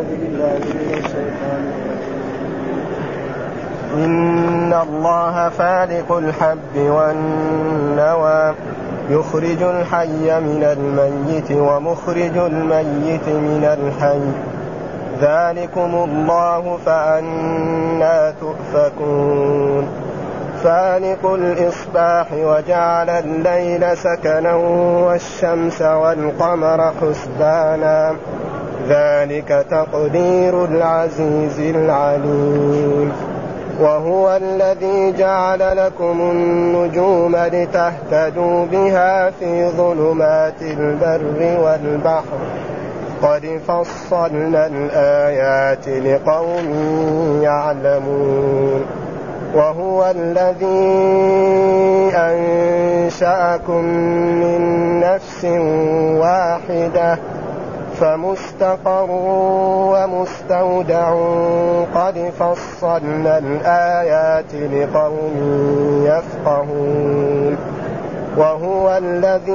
أعوذ بالله من الشيطان إن الله فالق الحب والنوى يخرج الحي من الميت ومخرج الميت من الحي. ذلكم الله فأنا تؤفكون. فالق الإصباح وجعل الليل سكنا والشمس والقمر حسبانا. ذلك تقدير العزيز العليم وهو الذي جعل لكم النجوم لتهتدوا بها في ظلمات البر والبحر. قد فصلنا الآيات لقوم يعلمون. وهو الذي أنشأكم من نفس واحدة فمستقر ومستودع قد فصلنا الآيات لقوم يفقهون وهو الذي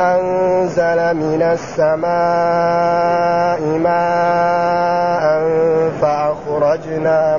أنزل من السماء ماء فأخرجنا فأخرجنا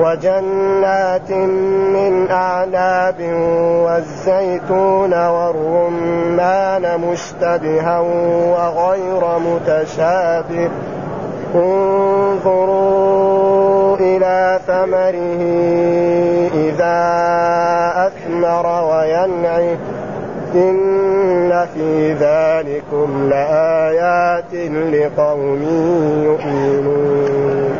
وجنات من أعناب والزيتون والرمان مشتبها وغير متشابه. انظروا إلى ثمره إذا أثمر وينعي. إن في ذلكم لآيات لقوم يؤمنون.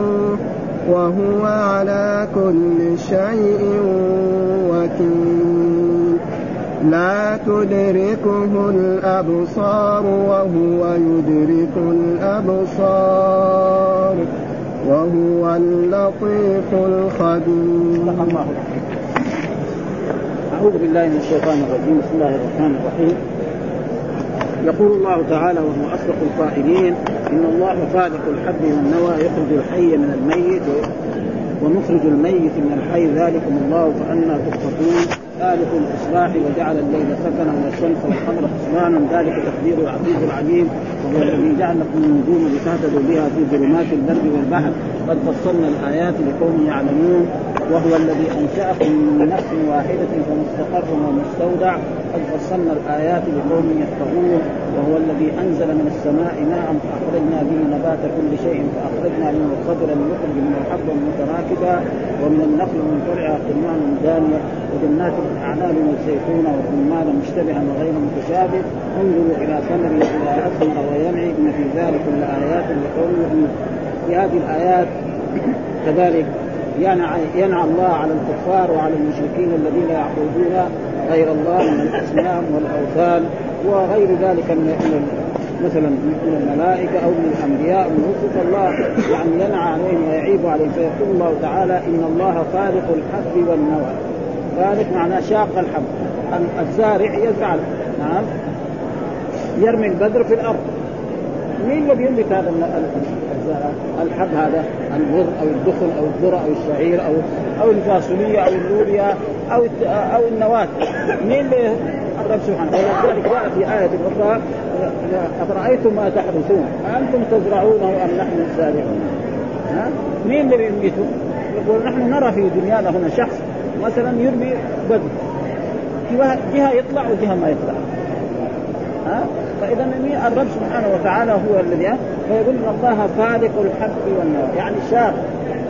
وهو على كل شيء وكيل. لا تدركه الأبصار وهو يدرك الأبصار وهو اللطيف الخبير. أعوذ بالله من الشيطان الرجيم. بسم الله الرحمن الرحيم. يقول الله تعالى وهو أصدق القائلين إن الله خالق الحب والنوى يخرج الحي من الميت ومخرج الميت من الحي. ذلكم الله فأنا تؤفكون. خالق الإصلاح وجعل الليل سكنا والشمس والقمر حسبانا. ذلك تقدير العزيز العليم. وهو الذي جعل لكم النجوم لتهتدوا بها في ظلمات البر والبحر. قد فصلنا الآيات لقوم يعلمون. وهو الذي أنشأكم من نفس واحدة فمستقر ومستودع قد فصلنا الآيات لقوم يفقهون وهو الذي أنزل من السماء ماء فأخرجنا به نبات كل شيء فأخرجنا منه خضرا يخرج من الحب المتراكبه ومن النخل من فرع قرمان دانية وجنات من اعناب والزيتون والرمان مشتبها وغير متشابه. انظروا إلى ثمره اذا اثمر وينعي إن في ذلك لآيات لقوم في هذه الآيات كذلك ينعى, الله على الكفار وعلى المشركين الذين يعبدون غير الله من الأصنام والأوثان وغير ذلك من مثلا من الملائكة أو من الأنبياء من رسل الله. يعني ينعى عليهم ويعيب عليهم. فيقول الله تعالى إن الله خالق الحب والنوى. خالق معناه شاق الحب. الزارع يزرع نعم. يرمي البذر في الأرض. مين الذي يملك هذا الحب هذا البر أو الدخن أو الذرة أو الشعير أو أو الفاصولية أو اللوريا أو أو النواة. مين الرب سبحانه ولذلك جاء في آية أخرى أفرأيتم ما تحدثون أنتم تزرعونه أم نحن الزارعون؟ مين اللي ينبتوا؟ يقول نحن نرى في دنيانا هنا شخص مثلا يرمي بدر جهة يطلع وجهة ما يطلع. ها؟ فاذا الرب سبحانه وتعالى هو الذي فيقول إن الله فالق الحب والنوى يعني شاف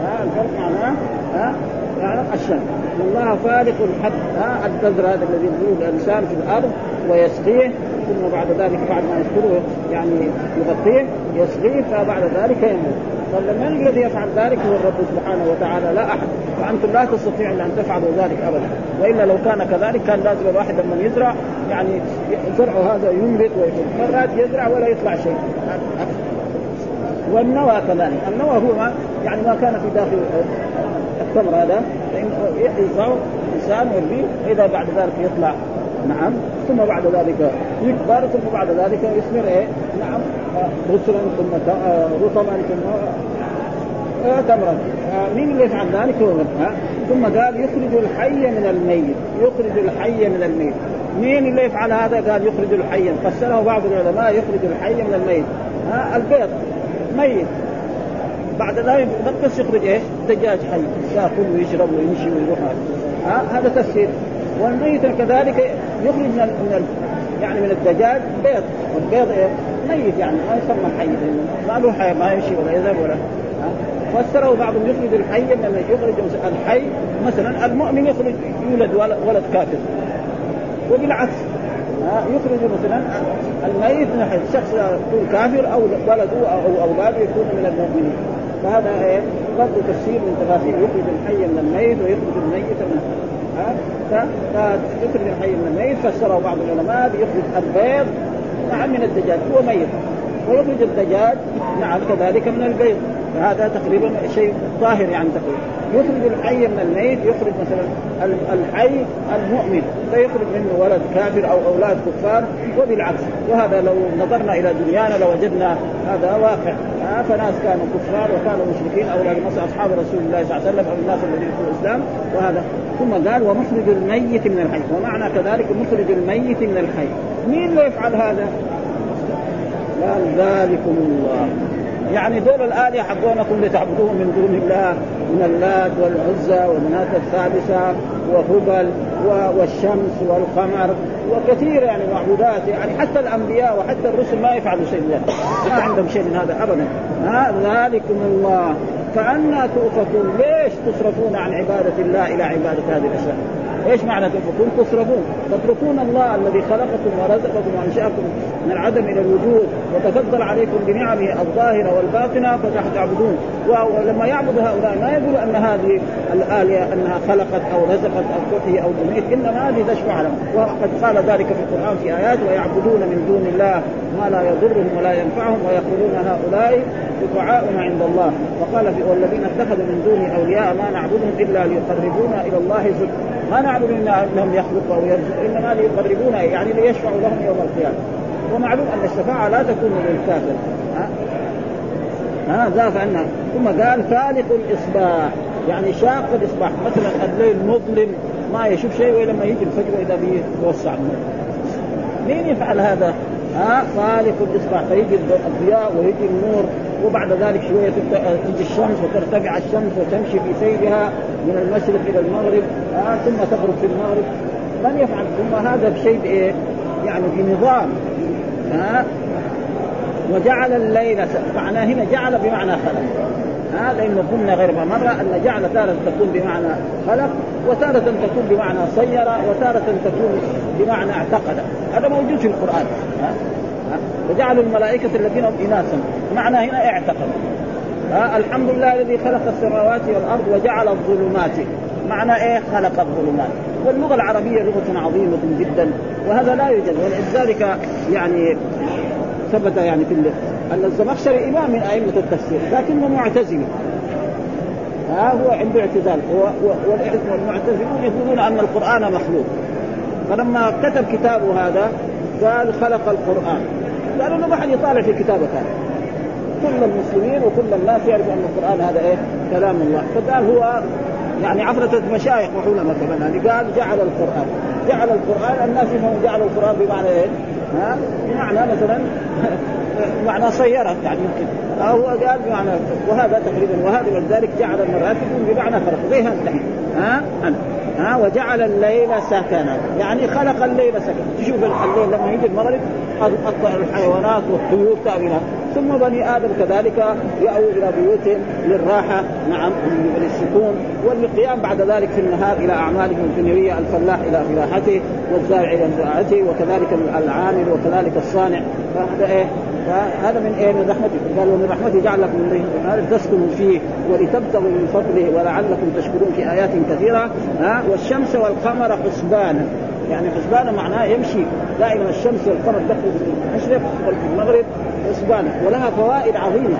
ها الفرق معناه ها يعني الشمس إن الله فالق الحب ها البذر هذا الذي يقوله الإنسان في الأرض ويسقيه ثم بعد ذلك بعد ما يسقيه يعني يغطيه يسقيه فبعد ذلك يموت. من الذي يفعل ذلك؟ هو الرب سبحانه وتعالى لا أحد. وأنتم لا تستطيعون أن تفعلوا ذلك ابدا. وإلا لو كان كذلك كان لازم الواحد لما يزرع يعني زرعه هذا ينبت ويكون مرات يزرع ولا يطلع شيء. والنوى كذلك. النوى هو ما يعني ما كان في داخل التمر هذا يزرعه إنسان يربيه واذا بعد ذلك يطلع. نعم. ثم بعد ذلك يكبر ثم بعد ذلك يثمر إيه؟ نعم. رسلا ثم رطبا ثم تمرا. مين اللي يفعل ذلك؟ هو ثم قال يخرج الحي من الميت. يخرج الحي من الميت. مين اللي يفعل هذا؟ قال يخرج الحي. فسره بعض العلماء يخرج الحي من الميت. ها؟ البيض. ميت. بعد ذلك بس يخرج إيش؟ دجاج حي. يأكل ويشرب ويمشي ويروح. ها؟ هذا تفسير. والميت كذلك يخرج من من يعني من الدجاج بيض. والبيض إيه؟ ميت يعني. ما يسمى حي ما له حي ما يمشي ولا يذهب ولا فسره بعضهم يخرج الحي من يخرج الحي مثلا المؤمن يخرج يولد ولد كافر. وبالعكس يخرج مثلا الميت من حي شخص يكون كافر أو ولده أو أولاده يكون من المؤمنين. فهذا إيه؟ برضه تفسير من تفاسير يخرج الحي من الميت ويخرج الميت من فيخرج الحي من الميت فسره بعض العلماء بيخرج البيض نعم من الدجاج هو ميت. ويخرج الدجاج نعم كذلك من البيض. فهذا تقريبا شيء ظاهر يعني تقريبا يخرج الحي من الميت يخرج مثلا الحي المؤمن فيخرج منه ولد كافر أو أولاد كفار وبالعكس. وهذا لو نظرنا إلى دنيانا لوجدنا هذا واقع. آه فناس كانوا كفار وكانوا مشركين أولاد مثلا أصحاب رسول الله صلى الله عليه وسلم أو الناس الذين في الإسلام وهذا. ثم قال ومخرج الميت من الحي. ومعنى كذلك مخرج الميت من الحي. مين اللي يفعل هذا؟ قال ذلكم الله. يعني دول الآلهة حقونكم اللي تعبدوهم من دون الله من اللات والعزى والمناة الثالثة وهبل والشمس والقمر وكثير يعني معبودات. يعني حتى الأنبياء وحتى الرسل ما يفعلوا شيء من ما عندهم شيء من هذا ابدا. ها؟ ذلكم الله. فأنا تؤفكون ليش تصرفون عن عبادة الله إلى عبادة هذه الأشياء؟ إيش معنى تؤفكون؟ تصرفون تتركون الله الذي خلقكم ورزقكم وأنشأكم من العدم إلى الوجود وتفضل عليكم بنعمه الظاهرة والباطنة فتعبدون ولما يعبد هؤلاء ما يقول أن هذه الالهه أنها خلقت أو رزقت أو تحيي أو تميت إنما هذه تشفع لهم. وقد قال ذلك في القرآن في آيات ويعبدون من دون الله ما لا يضرهم ولا ينفعهم ويقولون هؤلاء شفعاؤنا عند الله. وقال في والذين اتخذوا من دونه أولياء ما نعبدهم إلا ليقربونا إلى الله زلفى. ما نعبد أنهم يخلقوا أو يرزقوا إنما ليقربونا يعني ليشفعوا لهم يوم القيامة. ومعلوم أن الشفاعة لا تكون للكافر. ها؟ ها؟ ذا فان ثم قال فالق الإصباح يعني شاق الإصباح. مثلا الليل مظلم ما يشوف شيء ولما يجي الفجر اذا بيوسع النور مين يفعل هذا؟ ها؟ فالق الإصباح فيجي الضياء ويجي النور. وبعد ذلك شوية تجي الشمس وترتفع الشمس وتمشي في سيرها من المشرق إلى المغرب آه ثم تغرب في المغرب. من يفعل. ثم هذا بشيء بإيه؟ يعني بنظام ها؟ وجعل الليل معناه هنا جعل بمعنى خلق. هذا إن قلنا غير مرة أن جعل تارة تكون بمعنى خلق وتارة تكون بمعنى صير وتارة تكون بمعنى اعتقد. هذا موجود في القرآن. وجعلوا الملائكة الذين هم إناثا. معنى هنا اعتقد. ها الحمد لله الذي خلق السماوات والأرض وجعل الظلمات. معنى إيه خلق الظلمات؟ واللغة العربية لغة عظيمة جدا وهذا لا يوجد. ولذلك يعني ثبت يعني في أن الزمخشري إمام من أئمة التفسير لكنه معتزلي. ها هو عنده اعتزال. والمعتزلون يقولون أن القرآن مخلوق. فلما كتب كتابه هذا قال خلق القرآن. قالوا له ما حد يطالع في كتابك هذا. كل المسلمين وكل الناس يعرفوا أن القرآن هذا إيه؟ كلام الله. فقال هو يعني عفرة مشايخ وعلماء كمان يعني قال جعل القرآن. جعل القرآن. الناس يفهمون جعل القرآن بمعنى إيه؟ ها؟ بمعنى مثلا معنى صيرت يعني يمكن. هو قال بمعنى وهذا تقريبا. وهذا ولذلك جعل المرأة بمعنى خلق. زي هذا ها؟ ها وجعل الليل سكنا. يعني خلق الليل سكنا. تشوف الليل لما يجي المغرب الحيوانات والطيور تأويها ثم بني آدم كذلك يأووا إلى بيوتهم للراحة نعم وللسكون والقيام بعد ذلك في النهار إلى أعمالهم الدنيوية الفلاح إلى فلاحته والزارع إلى زراعته وكذلك العامل وكذلك الصانع. فهذا إيه؟ فهذا من إيه؟ من رحمته قال ومن رحمته جعل لكم من الليل تسكنوا فيه ولتبتغوا من فضله ولعلكم تشكرون في آيات كثيرة. ها؟ والشمس والقمر حسبانا يعني حسبانا معناه يمشي دائما الشمس والقمر تخرج في المشرق وفي المغرب حسبانا. ولها فوائد عظيمة.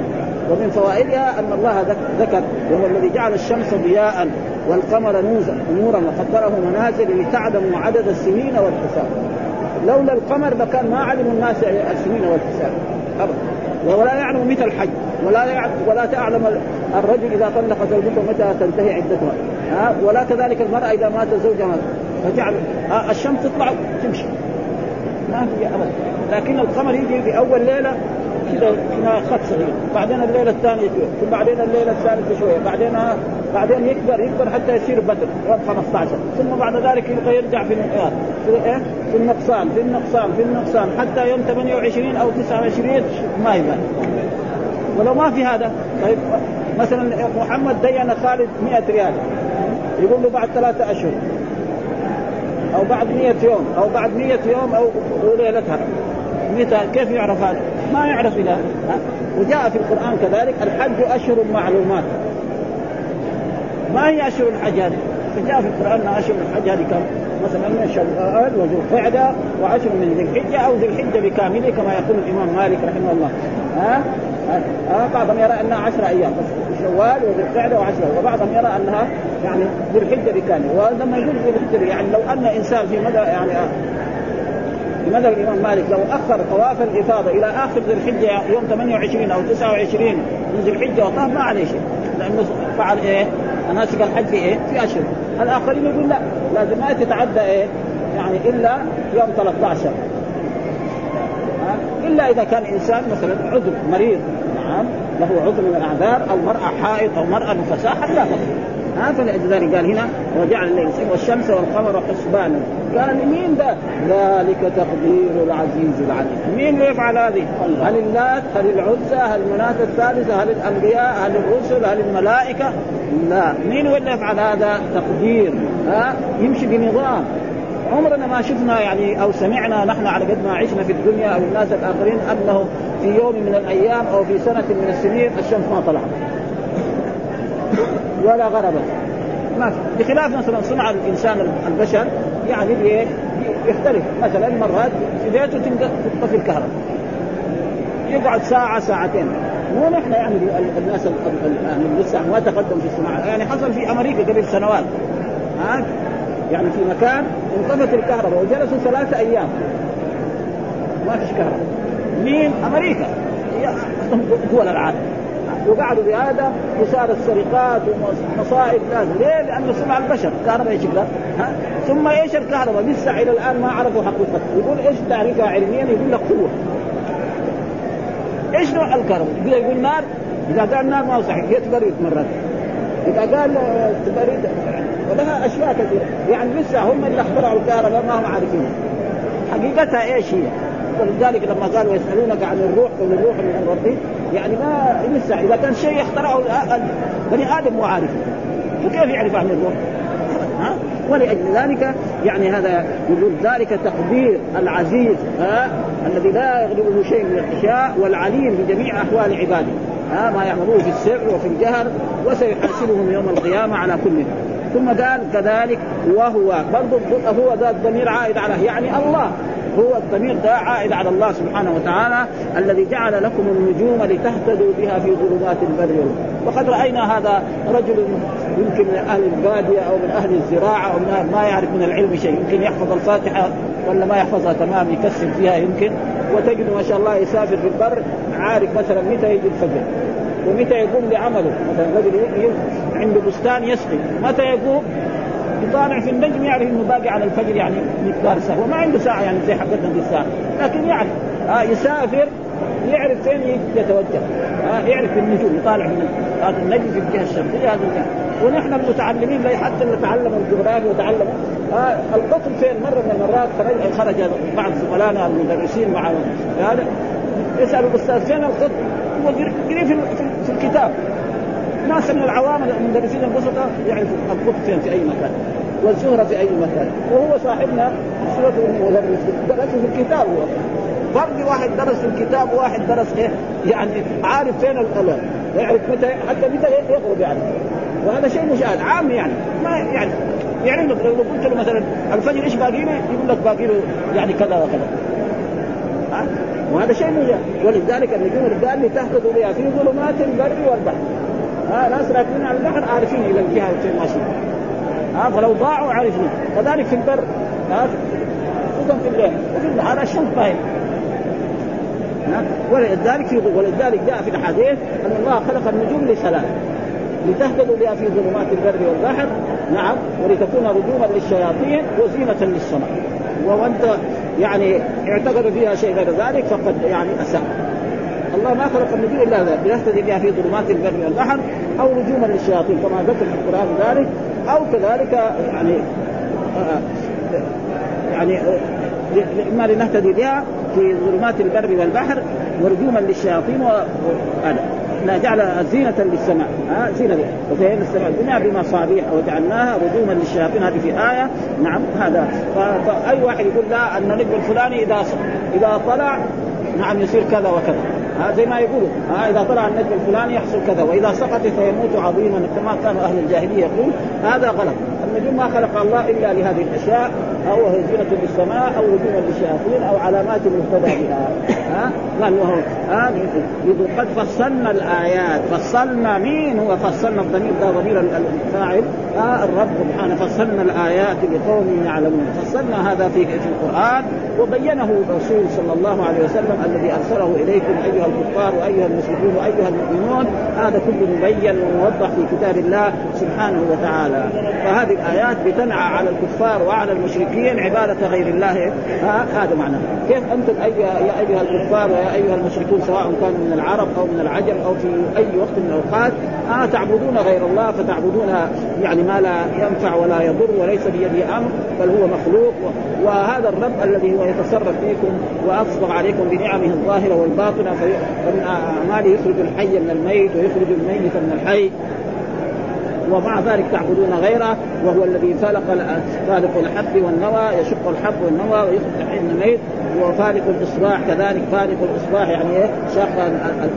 ومن فوائدها أن الله ذكر وهو الذي جعل الشمس ضياء والقمر نورا وقدره منازل لتعلموا عدد السنين والحساب. لولا القمر لكان ما علموا الناس السنين والحساب. ابدا. ولا يعلم متى الحج ولا ولا تعلم الرجل إذا طلق زوجته متى تنتهي عدتها ها؟ ولا كذلك المرأة إذا مات زوجها فجعل الشمس تطلع تمشي ما في ابدا لكن القمر يجي في أول ليلة كذا خط صغير. بعدين الليلة الثانية ثم بعدين الليلة الثالثة شوية بعدين بعدين يكبر يكبر حتى يصير بدر يوم 15 ثم بعد ذلك يبقى يرجع في في إيه؟ في النقصان في النقصان في النقصان. حتى يوم 28 أو 29 ما يبان. ولو ما في هذا طيب مثلا محمد دين خالد 100 ريال. يقول له بعد ثلاثة أشهر. أو بعد 100 يوم أو بعد 100 يوم أو ليلتها متى كيف يعرف هذا؟ ما يعرف إلى وجاء في القرآن كذلك الحج أشهر معلومات ما هي أشهر الحج هذه؟ فجاء في القرآن أشهر الحج هذه كم؟ مثلا شوال وذو القعدة وعشر من ذي الحجة أو ذي الحجة بكامله كما يقول الإمام مالك رحمه الله ها؟ ها بعضهم يرى أنها عشر أيام بس شوال وذي القعدة وعشرة وبعضهم يرى أنها يعني ذي الحجة بكامله ولما يقول ذي الحجة يعني لو أن إنسان في مدى يعني بمذهب الإمام مالك لو أخر طواف الإفاضة إلى آخر ذي الحجة يوم 28 أو 29 من ذي الحجة وطاف ما عليه شيء لأنه فعل إيه؟ مناسك الحج في إيه؟ في أشهر الآخرين يقول لا لازم ما تتعدى إيه؟ يعني إلا يوم 13 إلا إذا كان إنسان مثلا عذر مريض نعم له عذر من الأعذار أو مرأة حائط أو مرأة نفساء حتى تقصر ها فلذلك قال هنا وجعل الليل والشمس والقمر حسبانا قال مين ده؟ ذلك تقدير العزيز العليم مين اللي يفعل هذه؟ هل اللات؟ هل العزى؟ هل مناة الثالثة؟ هل الأنبياء؟ هل الرسل؟ هل الملائكة؟ لا مين هو اللي يفعل هذا؟ تقدير ها يمشي بنظام عمرنا ما شفنا يعني أو سمعنا نحن على قد ما عشنا في الدنيا أو الناس الآخرين انه في يوم من الأيام أو في سنة من السنين الشمس ما طلعت. ولا غربت. ما بخلاف مثلا صنع الإنسان البشر يعني يختلف مثلا مرات في بيته تنطفي الكهرباء. يقعد ساعة ساعتين. مو نحن يعني الناس يعني لسه ما تقدم في الصناعة. يعني حصل في أمريكا قبل سنوات. ها؟ يعني في مكان انطفت الكهرباء وجلسوا ثلاثة أيام ما فيش كهرباء مين؟ أمريكا دول العالم وقعدوا بهذا وصارت سرقات ومصائب لازم ليه؟ لأنه صنع البشر الكهرباء إيش ها؟ ثم إيش الكهرباء؟ لسه إلى الآن ما عرفوا حقيقتها يقول إيش تعريفها علميا؟ يقول لك قوة إيش نوع الكهرباء؟ يقول يقول نار إذا قال نار ما هو صحيح تبرد مرات إذا قال تبرد ولها أشياء كثيرة. يعني لسه هم اللي اخترعوا الكهرباء ما هم عارفين حقيقتها إيش هي؟ ولذلك لما قالوا يسألونك عن الروح قل الروح من ربي يعني ما لسه إذا كان شيء اخترعه بني آدم مو عارف. وكيف يعرف عن الروح؟ ها؟ ولأجل ذلك يعني هذا يقول ذلك تقدير العزيز ها؟ الذي لا يغلبه شيء من الأشياء والعليم بجميع أحوال عباده. ها؟ ما يعملوه في السر وفي الجهر وسيحاسبهم يوم القيامة على كل ثم قال كذلك وهو برضه هو ذا الضمير عائد على يعني الله هو الضمير ده عائد على الله سبحانه وتعالى الذي جعل لكم النجوم لتهتدوا بها في ظلمات البر. وقد رأينا هذا رجل يمكن من أهل البادية أو من أهل الزراعة أو من ما يعرف من العلم شيء يمكن يحفظ الفاتحة ولا ما يحفظها تمام يكسر فيها يمكن. وتجد ما شاء الله يسافر في البر عارف مثلا متى يجي الفجر ومتى يقوم لعمله مثلا رجل عنده بستان يسقي. متى يقوم؟ يطالع في النجم يعرف إنه باقي على الفجر يعني مقدار ساعة. وما عنده ساعة يعني زي حقتنا دي الساعة. لكن يعرف. آه يسافر يعرف فين يتوجه. آه يعرف النجوم. يطالع من هذا النجم في الجهة الشمسية هذا الجهة. ونحن المتعلمين حتى اللي تعلموا الجغرافيا وتعلموا آه القطر فين؟ مرة من المرات خرج بعض زملائنا المدرسين مع هذا. يسأل الأستاذ فين القطر؟ هو في, في الكتاب. ناس من العوام المدرسين البسطاء يعرفوا القطر فين في أي مكان والزهرة في أي مكان وهو صاحبنا سوره المدرس. درسه في الكتاب هو. فرق واحد درس في الكتاب وواحد درس إيه؟ يعني عارف فين القلم. يعرف متى حتى متى يغرب يعني وهذا شيء مشاهد عام يعني. ما يعني يعني لو قلت له مثلا الفجر إيش باقي له؟ يقول لك باقي له يعني كذا وكذا. وهذا شيء مجال ولذلك النجوم الدالة تهتد بها في ظلمات البر والبحر. ها ناس راكبين على البحر عارفين إلى الجهة التي ماشيين ها فلو ضاعوا عرفنا كذلك في البر ها خصوصا في الليل. وفي البحر الشمس باين ولذلك ولذلك جاء في الحديث أن الله خلق النجوم لثلاث لتهتدوا بها في ظلمات البر والبحر. نعم ولتكون رجوما للشياطين وزينة للسماء. وانت يعني اعتقد فيها شيء غير ذلك فقد يعني أساء. الله ما خلق النجوم إلا ذلك ليهتدي بها في ظلمات البر والبحر. أو رجوما للشياطين كما ذكر في القرآن ذلك أو كذلك يعني يعني اما لنهتدي بها في ظلمات البر والبحر ورجوما للشياطين وهذا. لا جعل زينة للسماء. ها زينة وزينا السماء الدنيا بمصابيح وجعلناها رجوما للشياطين. هذه في آية. نعم هذا. فأي واحد يقول لا النجم الفلاني إذا إذا طلع نعم يصير كذا وكذا. ها زي ما يقولوا ها إذا طلع النجم الفلاني يحصل كذا وإذا سقط فيموت عظيما كما كان أهل الجاهلية يقول هذا غلط. النجوم ما خلق الله إلا لهذه الأشياء. أو زينة للسماء أو رجوما للشياطين أو علامات مهتدى بها. ها؟ قال ها؟ يقول قد فصلنا الآيات. فصلنا مين هو؟ فصلنا الضمير ده ضمير الفاعل. ها؟ الرب سبحانه فصلنا الآيات لقوم يعلمون. فصلنا هذا في في القرآن وبينه الرسول صلى الله عليه وسلم الذي أرسله إليكم أيها الكفار وأيها المشركون وأيها المؤمنون. هذا كله مبين وموضح في كتاب الله سبحانه وتعالى. فهذه الآيات بتنعى على الكفار وعلى المشركين. عباده غير الله. هذا معناه كيف أنتم أيها يا أيها الكفار ويا أيها المشركون سواء كانوا من العرب أو من العجم أو في أي وقت من الأوقات آه تعبدون غير الله فتعبدون يعني ما لا ينفع ولا يضر وليس بيده أمر بل هو مخلوق. وهذا الرب الذي هو يتصرف فيكم واسبغ عليكم بنعمه الظاهرة والباطنة فمن أعماله يخرج الحي من الميت ويخرج الميت من الحي. ومع ذلك تعبدون غيره. وهو الذي فلق فالق الحب والنوى يشق الحب والنوى ويخرج الحي من الميت وفالق الإصباح كذلك فالق الإصباح يعني إيه؟ شق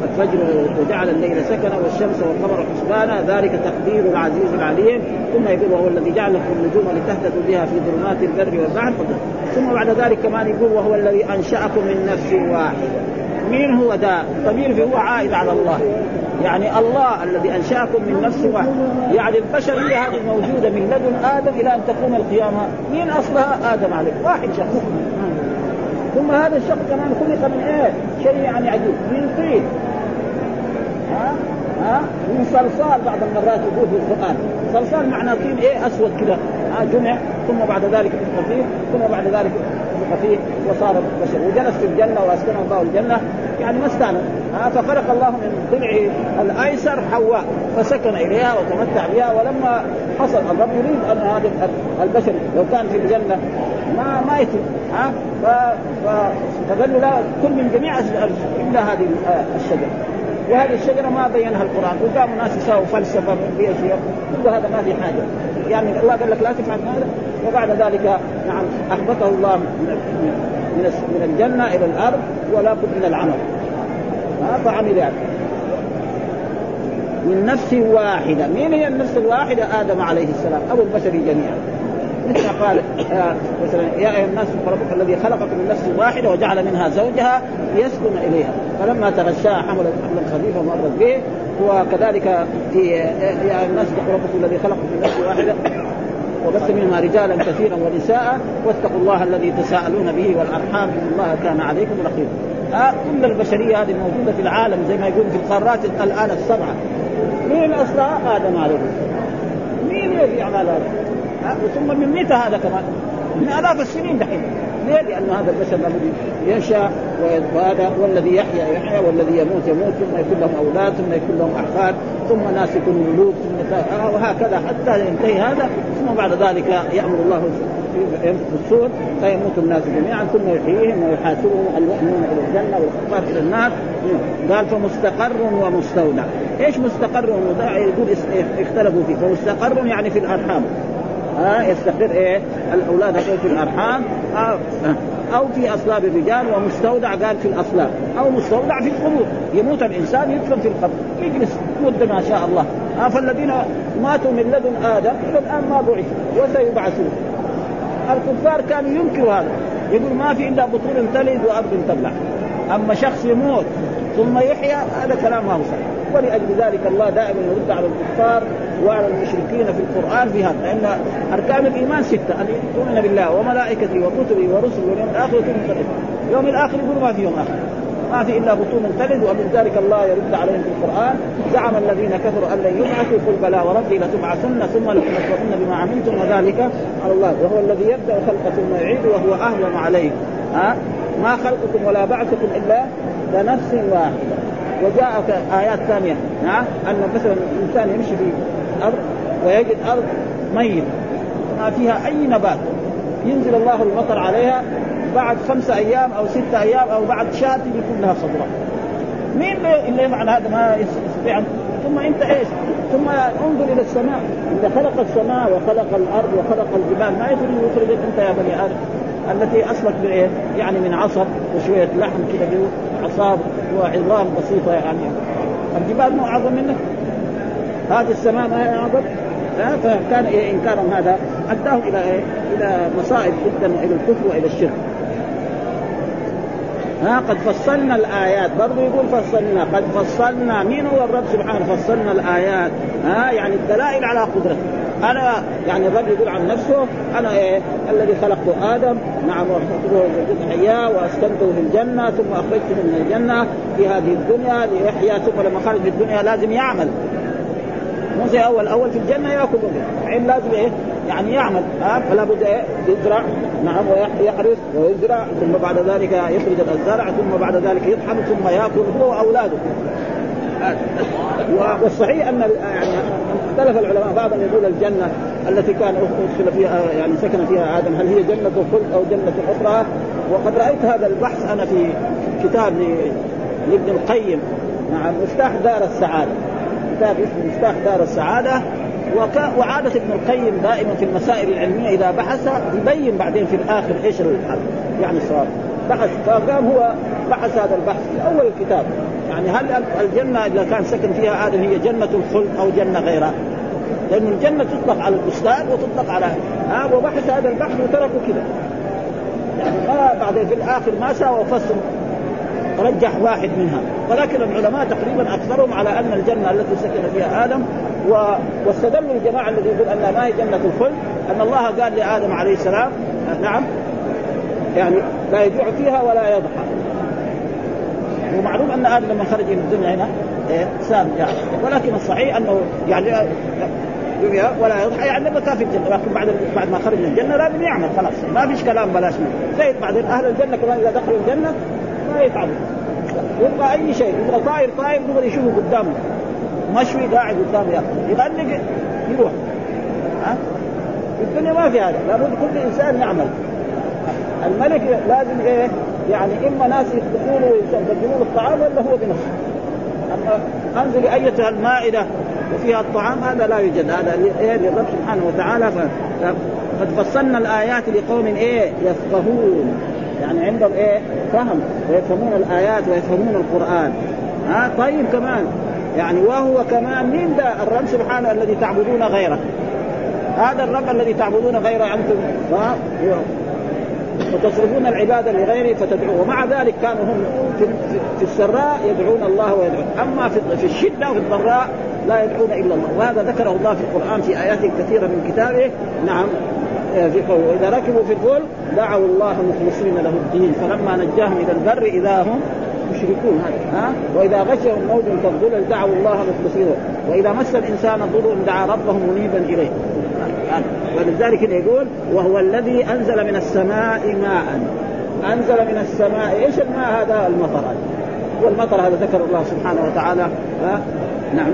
الفجر وجعل الليل سكنا والشمس والقمر حسبانا ذلك تقدير العزيز العليم. ثم يقول وهو الذي جعل لكم النجوم لتهتدوا بها في ظلمات البر والبحر. ثم بعد ذلك كمان يقول وهو الذي أنشأكم من نفس واحدة. مين هو ده؟ الضمير هو عائد على الله. يعني الله الذي أنشأكم من نفس واحد يعني البشريه هذه موجودة من لدن آدم إلى أن تقوم القيامة. مين أصلها؟ آدم عليه. واحد شخص. ثم هذا الشخص كمان خلق من إيه؟ شيء يعني عجيب. من طين. ها؟ ها؟ من صلصال بعض المرات يقول في القرآن. صلصال معناه طين إيه؟ أسود كذا ها؟ جمع. ثم بعد ذلك فيه ثم بعد ذلك فيه وصار بشر وجلس في الجنة واسكنه الله الجنة. يعني ما استعنى فخلق الله من ضلع الأيسر حواء. فسكن إليها وتمتع بها. ولما حصل الرب يريد أن هذا البشر لو كان في الجنة ما ما يتم. ها فقال له لا كل من جميع إلا هذه الشجرة. وهذه الشجرة ما بينها القرآن. وقاموا ناس يساووا فلسفة باشياء كل هذا ما في حاجة. يعني الله قال لك لا تفعل هذا. وبعد ذلك نعم اهبطه الله من من الجنة إلى الأرض ولا بد من العمل. فعمل يعني من نفس واحدة. مين هي النفس الواحدة؟ آدم عليه السلام أبو البشر جميعا. مثل قال آه مثلا يا أيها الناس ربك الذي خلقكم من نفس واحدة وجعل منها زوجها ليسكن إليها. فلما تغشاها حملت حملا خفيفا مرت به وكذلك في يا أيها الناس ربكم الذي خلقكم من نفس واحدة وبث منها رجالا كثيرا ونساء واتقوا الله الذي تساءلون به والأرحام إن الله كان عليكم رقيبا ها كل البشرية هذه موجودة في العالم زي ما يقول في القارات الآن السبعة مين اصلها آدم عليه مين يعمل هذا؟ ثم من متى هذا كمان؟ من آلاف السنين دحين ليه؟ لأن هذا البشر الذي ينشأ وهذا والذي يحيا يحيا والذي يموت يموت ثم يكون لهم أولاد ثم يكون لهم أحفاد ثم ناس يكونوا ملوك ثم وهكذا حتى ينتهي هذا ثم بعد ذلك يأمر الله الصور فيموت الناس جميعا ثم يحييهم ويحاسبهم المؤمنون إلى الجنة والكفار إلى النار. قال فمستقر ومستودع إيش مستقر ومستودع يقول اختلفوا فيه. فمستقر يعني في الأرحام. ها آه يستقر إيه؟ الأولاد في الأرحام. آه أو في أصلاب الرجال ومستودع قال في الأصلاب أو مستودع في القبور. يموت الإنسان يدفن في القبر. يجلس. مده ما شاء الله. فالذين ماتوا من لدن آدم إلى الان ما بعثوا وسيبعثون. الكفار كانوا ينكروا هذا. يقول ما في إلا بطون تلد وأرض تبلع. أما شخص يموت ثم يحيا هذا كلام ما هو صحيح. ولأجل ذلك الله دائما يرد على الكفار وعلى المشركين في القرآن بهذا لأن أركان الإيمان ستة أن تؤمن بالله وملائكته وكتبه ورسله واليوم الآخر وتؤمن يوم الآخر يقول ما في يوم آخر. ما في إلا بطون تلد ومن ذلك الله يرد عليهم في القرآن. زعم الذين كفروا أن لن يبعثوا قل بلى وربي لتبعثن ثم لتنبؤن بما عملتم وذلك على الله. وهو الذي يبدأ الخلق ثم يعيد وهو أهون عليه ها؟ ما خلقكم ولا بعثكم إلا كنفس واحدة. وجاء آيات ثانية. نعم أن مثلا الإنسان يمشي في الأرض ويجد أرض ميت ما فيها أي نبات. ينزل الله المطر عليها بعد خمسة أيام أو ستة أيام أو بعد شهر يكون لها خضراء مين اللي يفعل هذا ما يستطيع. ثم أنت إيش؟ ثم انظر إلى السماء، إذا خلق السماء وخلق الأرض وخلق الجبال ما يقدر يخرجك أنت يا بني آدم. التي اصلت بإيه؟ يعني من عصب وشوية لحم كذا عصاب وعظام بسيطة يعني. الجبال مو أعظم منك هذه السماء ما أعظم؟ فكان إيه إنكارهم هذا؟ اداه إلى إيه؟ إلى مصائب جدا إلى الكفر وإلى الشرك. ها؟ قد فصلنا الآيات. برضه يقول فصلنا. قد فصلنا. مين هو الرب سبحانه؟ فصلنا الآيات. ها؟ يعني الدلائل على قدرته. أنا يعني الرب يقول عن نفسه أنا إيه الذي خلقت آدم نعم وخلقته حياه وأسكنته في الجنة ثم أخرجته من الجنة في هذه الدنيا ليحيا ثم لما خرج في الدنيا لازم يعمل. مو زي أول أول في الجنة يأكل عين لازم إيه يعني يعمل ها؟ فلا بد إيه يزرع نعم ويحرث ويزرع ثم بعد ذلك يخرج الزرع ثم بعد ذلك يطحن ثم يأكل هو وأولاده. والصحيح أن يعني اختلف العلماء بعضهم يقول الجنة التي كان أدخل فيها يعني سكن فيها آدم هل هي جنة الخلد أو جنة أخرى وقد رأيت هذا البحث أنا في كتاب لابن القيم. نعم مفتاح دار السعادة. كتاب اسمه مفتاح دار السعادة. وعادة ابن القيم دائما في المسائل العلمية إذا بحث يبين بعدين في الآخر إيش الحل يعني الصواب. بحث فقام هو بحث هذا البحث في أول الكتاب. يعني هل الجنة إذا كان سكن فيها آدم هي جنة الخلد أو جنة غيرها؟ لأن الجنة تطلق على البستان وتطلق على ها آه وبحث هذا البحث وتركه كذا. يعني ما بعدين في الآخر ما ساوى فصل رجح واحد منها. ولكن العلماء تقريبا أكثرهم على أن الجنة التي سكن فيها آدم و... واستدلوا الجماعة الذي يقول أنها ما هي جنة الخلد أن الله قال لآدم عليه السلام نعم يعني لا يجوع فيها ولا يضحى. ومعلوم أن آدم لما خرج من الدنيا هنا إيه سام يعني ولكن الصحيح أنه يعني ولا يضحى يعني لما كان في الجنة لكن بعد بعد ما خرج من الجنة لازم يعمل خلاص. ما فيش كلام بلاش منه زي بعدين أهل الجنة كمان إذا دخلوا الجنة ما يتعبوا يبقى أي شيء يبقى طائر طائر دغري يشوفه قدامه. مشوي قاعد قدامه ياكل يغنق يروح. ها؟ في الدنيا ما في هذا. لابد كل إنسان يعمل. الملك لازم إيه؟ يعني إما ناس يخطفوا له ويقدموا له الطعام ولا هو بنفسه. أما أنزل أيتها المائدة وفيها الطعام هذا لا يوجد هذا للرب سبحانه وتعالى قد فصلنا الآيات لقوم إيه؟ يفقهون. يعني عندهم إيه؟ فهم ويفهمون الآيات ويفهمون القرآن. ها؟ طيب كمان. يعني وهو كمان مين ده؟ الرب سبحانه الذي تعبدون غيره. هذا الرب الذي تعبدون غيره أنتم؟ وتصرفون العبادة لغيره فتدعوه. ومع ذلك كانوا هم في, في السراء يدعون الله ويدعون. أما في الشدة وفي الضراء لا يدعون إلا الله. وهذا ذكره الله في القرآن في آيات كثيرة من كتابه. نعم. في قوله واذا ركبوا في الفلك دعوا الله مخلصين له الدين. فلما نجاهم إلى البر إذا هم هذا. ها؟ وإذا غشهم موج كالظلل دعوا الله مخلصين وإذا مس الإنسان ضر دعا ربه منيبا إليه. ولذلك يقول وهو الذي أنزل من السماء ماء. أنزل من السماء. إيش الماء هذا؟ المطر. والمطر هذا ذكر الله سبحانه وتعالى. ها؟ نعم.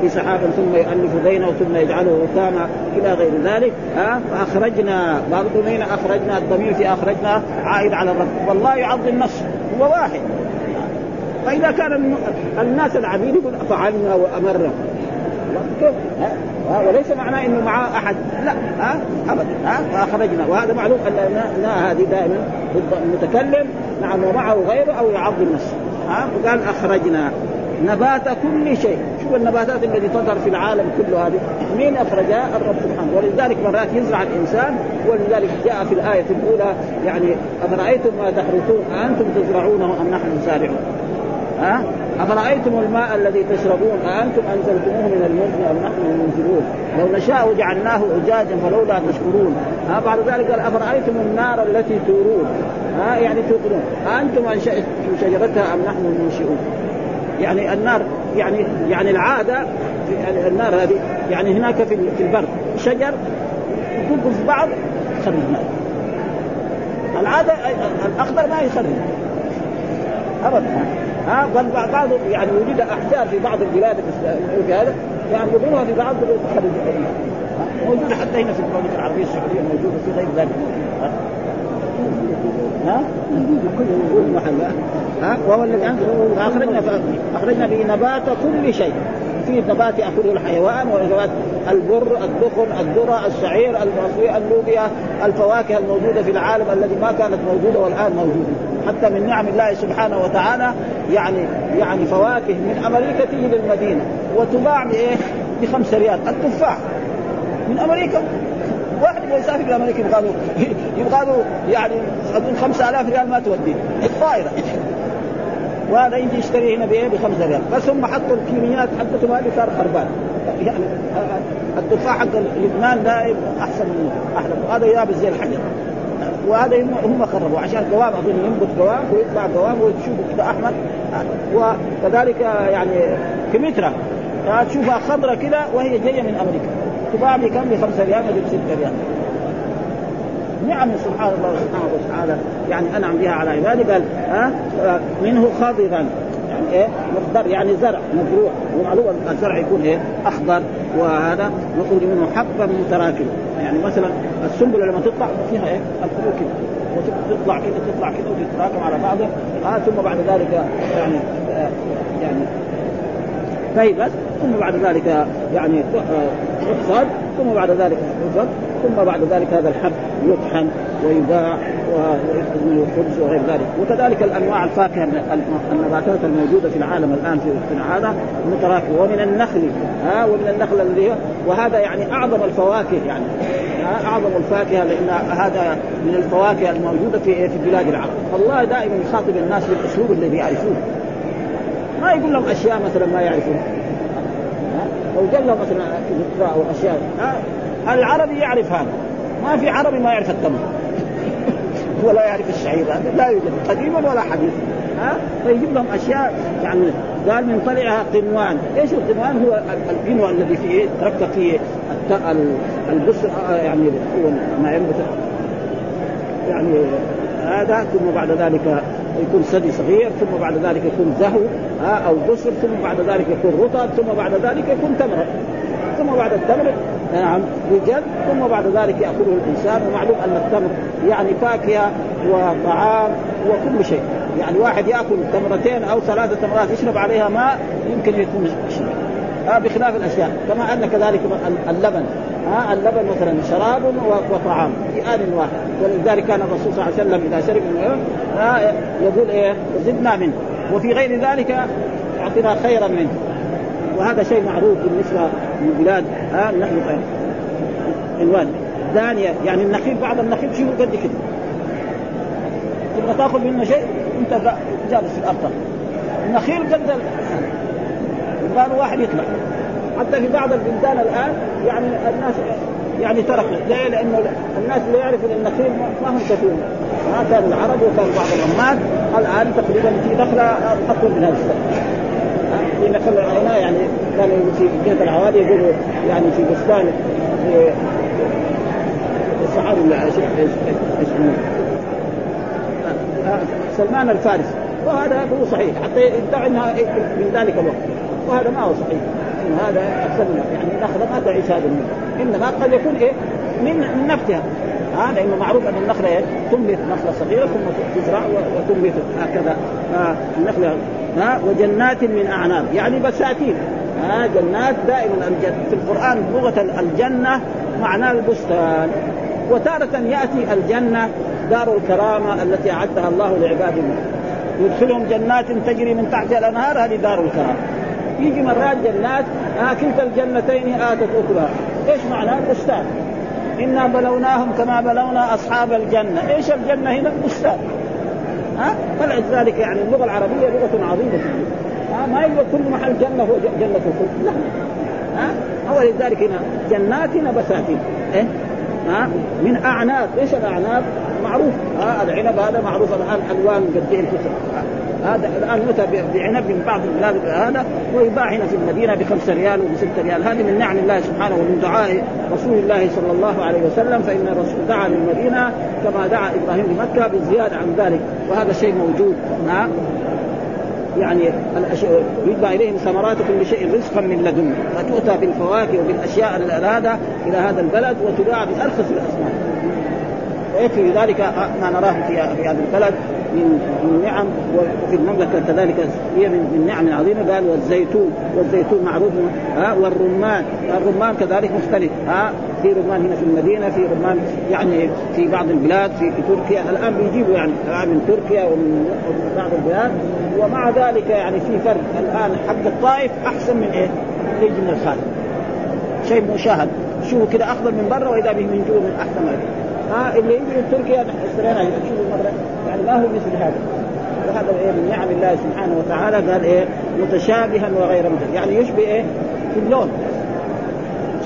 في سحابا ثم يؤلف بينه ثم يجعله ركاما إلى غير ذلك. ها؟ فأخرجنا من أخرجنا الضمير في أخرجنا عائد على الرب. والله يعظم النص هو واحد. فإذا كان الناس العبيد يقول فعلنا وأمرنا. كيف؟ ها وليس معناه إنه معاه أحد. لا ها؟ ابدا ها؟ فأخرجنا. وهذا معلوم أن هذه دائما المتكلم نعم ومعه غيره أو يعظم نفسه ها؟ وقال أخرجنا. نبات كل شيء. شوف النباتات التي تظهر في العالم كله هذه. مين أخرجها الرب سبحانه. ولذلك مرات يزرع الإنسان ولذلك جاء في الآية الأولى يعني أفرأيتم ما تحرثون أنتم تزرعونه أم نحن نزارعون ها؟ أفرأيتم الماء الذي تشربون؟ أأنتم أنزلتموه من المزن أم نحن المنزلون؟ لو نشاء جعلناه أجاجا فلولا تشكرون. ها بعد ذلك قال أفرأيتم النار التي تورون؟ ها يعني توقدون أأنتم أنشأتم شجرتها أم نحن المنشئون؟ يعني النار يعني يعني العادة يعني النار هذه يعني هناك في البرد. شجر يكون في بعض يخرج ماء العادة الأخضر ما يخرج. ابدا. ها بل بعض يعني وجد أحجار في بعض البلاد في هذا يعني يضرها في بعض تخرج موجودة حتى هنا في المملكة العربية السعودية موجودة في غير ذلك. ها؟ كل محل ها؟ وهو الذي اخرجنا أخرجنا به نبات كل شيء. في نبات يأكله الحيوان ونبات البر الدخن الذرة الشعير المصوي اللوبيا الفواكه الموجودة في العالم الذي ما كانت موجودة والآن موجودة. حتى من نعم الله سبحانه وتعالى يعني يعني فواكه من أمريكا تيجي للمدينة. وتباع بإيه؟ بخمسة ريال. التفاح. من أمريكا. واحد يبغى يسافر إلى أمريكا يبغى له يبغى له يعني أظن 5000 ريال ما توديه الطائره وهذا يجي يشتري هنا بإيه؟ ب 5 ريال. بس هم حطوا الكيميائيات حقتهم هذه صار خربان. يعني التفاح حق لبنان ده أحسن منه أحلى هذا يابس زي الحجر. وهذا هم خربوا عشان قوام أظن ينبت قوام ويطلع قوام وتشوفه كذا احمر وكذلك يعني كمثرى. تشوفها خضراء كذا وهي جاية من أمريكا. تباع بكم؟ ب 5 ريال ولا ب 6 ريال. نعم سبحان الله سبحانه وتعالى يعني أنعم بها على عباده قال ها؟ منه خضرا يعني إيه؟ مخضر يعني زرع مزروع ومعلوم الزرع يكون إيه؟ اخضر وهذا نخرج منه حبا متراكبا يعني مثلا السنبلة لما تطلع فيها إيه؟ الفروع كده. وتطلع كده تطلع كده وتتراكم على بعضها. آه ثم بعد ذلك يعني آه يعني. بس. ثم بعد ذلك يعني يحصد ثم بعد ذلك يحصد ثم بعد ذلك هذا الحب يطحن ويباع ويخرج منه الخبز وغير ذلك. وكذلك الأنواع الفاكهة النباتات الموجودة في العالم الآن في هذا متراكمة ومن النخل ها ومن النخل الذي وهذا يعني أعظم الفواكه يعني أعظم الفاكهة لأن هذا من الفواكه الموجودة في في بلاد العرب. الله دائما يخاطب الناس بالأسلوب الذي يعرفونه ما يقول لهم أشياء مثلا ما يعرفونها لو جل مثلا أو أشياء العربي يعرف هذا. ما في عربي ما يعرف التمر. ولا يعرف الشعير هذا لا يوجد قديما ولا حديثا. ها؟ فيجيب لهم أشياء يعني قال من طلعها قنوان، إيش القنوان؟ هو القنوة الذي فيه تركب فيه البصر يعني هو ما ينبت. يعني هذا ثم بعد ذلك يكون ثدي صغير ثم بعد ذلك يكون زهو أو بصر ثم بعد ذلك يكون رطب ثم بعد ذلك يكون تمر. ثم بعد التمر نعم يجد ثم بعد ذلك يأكله الإنسان ومعلوم أن التمر يعني فاكهة وطعام وكل شيء. يعني واحد يأكل تمرتين أو ثلاثة تمرات يشرب عليها ماء يمكن يكون آه بخلاف الأشياء. كما أن كذلك اللبن. ها آه اللبن مثلا شراب وطعام في آن واحد. ولذلك كان الرسول صلى الله عليه وسلم إذا شرب من آه يقول إيه؟ زدنا منه. وفي غير ذلك أعطنا خيرا منه. وهذا شيء معروف بالنسبة للبلاد ها نحن عنوان ثانية يعني النخيل بعض النخيل شيء قد كده تبغى تأخذ منه شيء؟ أنت جالس في الأرض. النخيل قد قالوا واحد يطلع. حتى في بعض البلدان الآن يعني الناس يعني تركوا ليه؟ لأنه الناس اللي يعرفوا النخيل ما هم كثير ما كان العرب وكان بعض العمال الآن تقريبا في نخله اطول من هذا. السنة في نخل العناية يعني كانوا في جهه العوالي يقولوا يعني في بستان الصحابي اسمه سلمان الفارسي. وهذا هو صحيح. حتى يدعي إنها من ذلك الوقت. وهذا ما هو صحيح. إن هذا أحسن يعني نخله ما تعيش هذا المنه إنما قد يكون إيه؟ من نفسها. ها لأنه معروف أن النخلة إيه؟ تنبت نخلة صغيرة ثم تزرع وتنبت هكذا. النخلة ها وجنات من أعناب. يعني بساتين. ها جنات دائما في القرآن لغة الجنة معناه البستان. وتارة يأتي الجنة دار الكرامة التي أعدها الله لعباده. يدخلهم جنات تجري من تحتها الأنهار هذه دار الكرامة. يجي مرات جنات آه كلتا الجنتين آتت أكلها. إيش معنى بستان إنا بلوناهم كما بلونا أصحاب الجنة. إيش الجنة هنا؟ بستان. ها؟ فلذلك يعني اللغة العربية لغة عظيمة ها؟ ما يقول كل محل جنة هو جنة الخلد لا. ها؟ هو لذلك هنا جنات بساتين إيه؟ ها؟ من اعناب إيش الاعناب؟ معروف. ها؟ العنب هذا معروف الآن ألوان قد إيه هذا الآن متى بعنب من بعض البلاد هذا ويباع هنا في المدينة بخمسة ريال وبستة ريال. هذه من نعم الله سبحانه ومن دعاء رسول الله صلى الله عليه وسلم فإن الرسول دعا للمدينة كما دعا إبراهيم لمكة بالزياده عن ذلك. وهذا شيء موجود. ها يعني يتبع إليهم ثمرات كل شيء رزقا من لدنه. فتؤتى بالفواكه وبالأشياء هذا إلى هذا البلد وتباع بأرخص الاسماء ويكفي ذلك ما نراه في هذا البلد. من من نعم وفي المملكة كذلك هي من, نعم عظيمة. قال والزيتون والزيتون معروف ها والرمان الرمان كذلك مختلف. ها في رمان هنا في المدينة في رمان يعني في بعض البلاد في, في تركيا. الآن بيجيبوا يعني من تركيا ومن بعض البلاد. ومع ذلك يعني في فرق. الآن حق الطائف أحسن من إيه؟ من الخارج. شيء مشاهد. شوفوا كده أخضر من برا وإذا به من جوا من أحسن ما ها آه اللي يجي من تركيا اشترينا يعني ما هو مثل هذا. وهذا إيه من نعم الله سبحانه وتعالى قال إيه متشابها وغير متشابه. يعني يشبه إيه في اللون.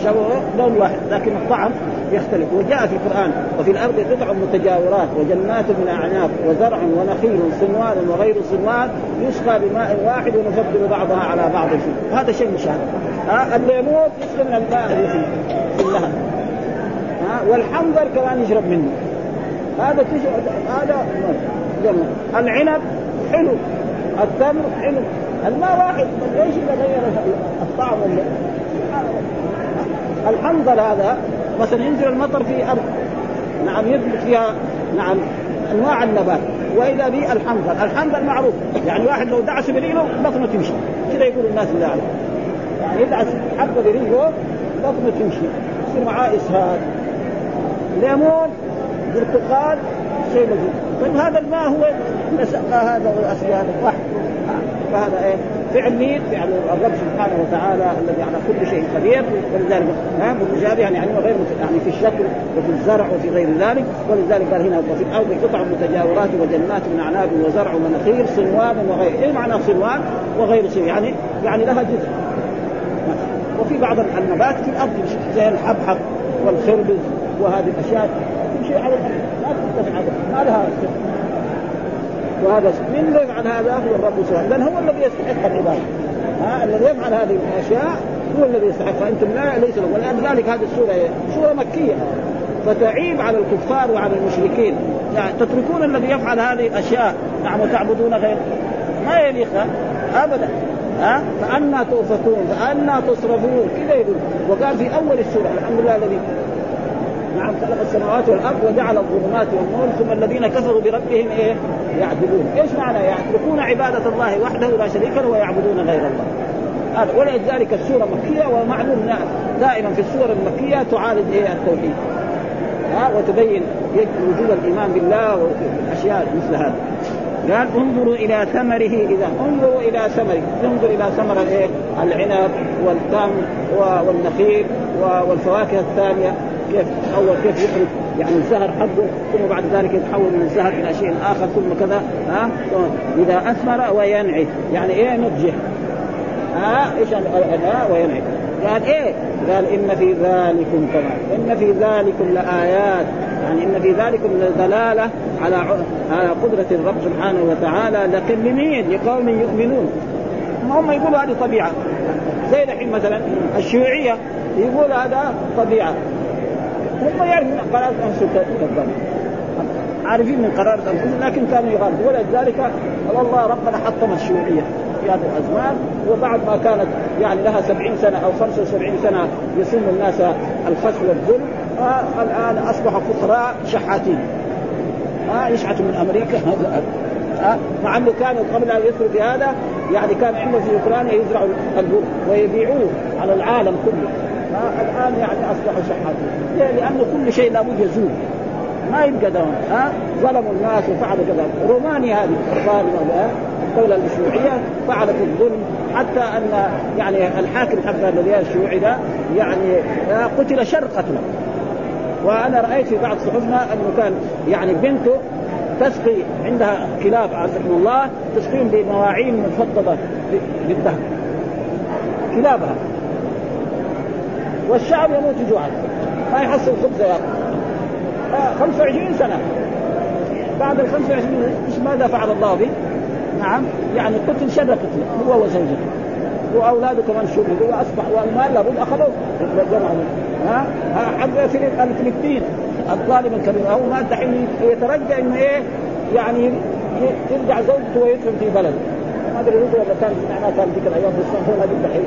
شبه لون واحد لكن الطعم يختلف. وجاء في القرآن وفي الأرض قطع متجاورات وجنات من اعناب وزرع ونخيل صنوان وغير صنوان يسقى بماء واحد ونفضل بعضها على بعض فيه. هذا شيء مشاهد ها اللي يموت يسقى من الماء الذي في النهر ها والحنظل كمان يشرب منه. هذا هذا جمع. العنب حلو التمر حلو. الماء واحد إيش اللي غير الطعم ولا؟ الحنظل هذا مثلا ينزل المطر في أرض. نعم يثبت فيها نعم أنواع النبات. وإذا به الحنظل، الحنظل معروف يعني واحد لو دعس برجله بطنه تمشي. كذا يقول الناس اللي يعني يدعس حبة برجله بطنه تمشي. يصير معاه إسهال. ليمون برتقال شيء لذيذ. طيب هذا الماء هو نسقى هذا واسقى هذا واحد فهذا إيه؟ فعل مين؟ فعل الرب سبحانه وتعالى الذي على كل شيء قدير. ولذلك ها متشابه يعني غير يعني في الشكل وفي الزرع وفي غير ذلك. ولذلك قال هنا وفي الأرض قطع متجاورات وجنات من اعناب وزرع ونخيل صنوان وغير. إيه معنى صنوان وغير صنوان؟ يعني يعني لها جزء. وفي بعض النبات في الأرض زي الحبحب والخربز. وهذه الأشياء تمشي على ما تنتفع ما لها وهذا من اللي يفعل هذا هو الرب سبحانه لأن هو الذي يستحق العبادة. ها الذي يفعل هذه الأشياء هو الذي يستحق. فأنتم لا ليس له. ولذلك هذه السورة سورة مكية. فتعيب على الكفار وعلى المشركين. يعني تتركون الذي يفعل هذه الأشياء. نعم وتعبدون غير ما يليق أبدا. ها؟ فأنا تؤفكون فأنا تصرفون. كذا يقول. وقال في أول السورة الحمد لله الذي نعم خلق السماوات والأرض وجعل الظلمات والنور ثم الذين كفروا بربهم إيه؟ يعبدون، إيش معنى يتركون عبادة الله وحده لا شريك له ويعبدون غير الله. هذا ولذلك السورة مكية ومعلوم دائما في السور المكية تعالج إيه التوحيد. ها وتبين وجود الإيمان بالله والاشياء مثل هذا. قال انظروا إلى ثمره إذا انظروا إلى ثمره انظر إلى ثمر الايه؟ العنب والتمر والنخيل والفواكه الثانية كيف اول كيف يخرج يعني الزهر حقه ثم بعد ذلك يتحول من الزهر إلى شيء آخر ثم كذا ها؟ إذا أثمر وينعي يعني إيه نضجه ها؟ إيش ها وينعي قال إيه؟ قال إن في ذلكم كمان إن في ذلكم لآيات. يعني إن في ذلكم لدلالة على على قدرة الرب سبحانه وتعالى لكن لمين؟ لقوم يؤمنون. هم يقولوا هذه طبيعة. زي الحين مثلا الشيوعية يقول هذا طبيعة. هم يعرفون قرارة انفسهم كذابين عارفين من قرارة انفسهم لكن كانوا يغالبون. ولذلك الله ربنا حطم الشيوعية في هذه الأزمان وبعد ما كانت يعني لها سبعين سنة أو خمسة وسبعين سنة يسم الناس الخس والظلم الآن اصبحوا فقراء شحاتين. آه يشحتوا من أمريكا. آه مع أنه كانوا قبل أن يدخلوا بهذا يعني كان عندهم في أوكرانيا يزرعوا البر ويبيعوه على العالم كله. الآن يعني أصبحوا شحاتين. ليه؟ لأنه كل شيء لابد يزول. ما يبقى دوام ها؟ ظلموا الناس وفعلوا كذا. رومانيا هذه الظالمه الدولة الشيوعية فعلت الظلم. حتى أن يعني الحاكم حق الذي الشيوعي ده يعني قتل شر قتله وأنا رأيت في بعض صحفنا أنه كان يعني بنته تسقي عندها كلاب عزكم الله تسقيهم بمواعين مفضلة بالذهب. كلابها. والشعب يموت جوعا. ما يحصل خبز ياكل 25 سنة. بعد ال 25 إيش ماذا فعل الله به؟ نعم يعني قتل شر قتل هو وزوجته. واولاده كمان شردوا واصبح والمال لابد اخذوه ها؟ حق الفلبين. الظالم الكبير هو ما دحين يترجى إنه إيه؟ يعني يرجع زوجته ويدفن في بلد ما أدري ولا كان معناه كان ذيك الأيام في الصنف هذه دحين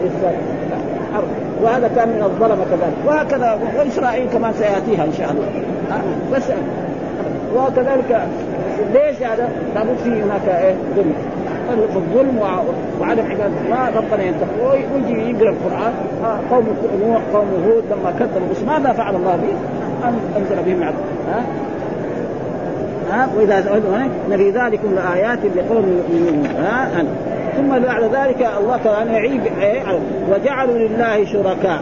حرب وهذا كان من الظلمة كذلك. وهكذا وإسرائيل كمان سيأتيها إن شاء الله. بس. وكذلك ليش هذا؟ لابد في هناك إيه؟ ظلم. الظلم وعدم عبادة الله ربنا ينتقم ويجي يقرأ القرآن. قوم نوح قوم هود لما كذبوا. بس ماذا فعل الله به؟ أنزل بهم عذاب ها ها وإذا ان في ذلكم لآيات لقوم يؤمنون. ها ثم بعد ذلك الله كان يعيب وجعلوا لله شركاء.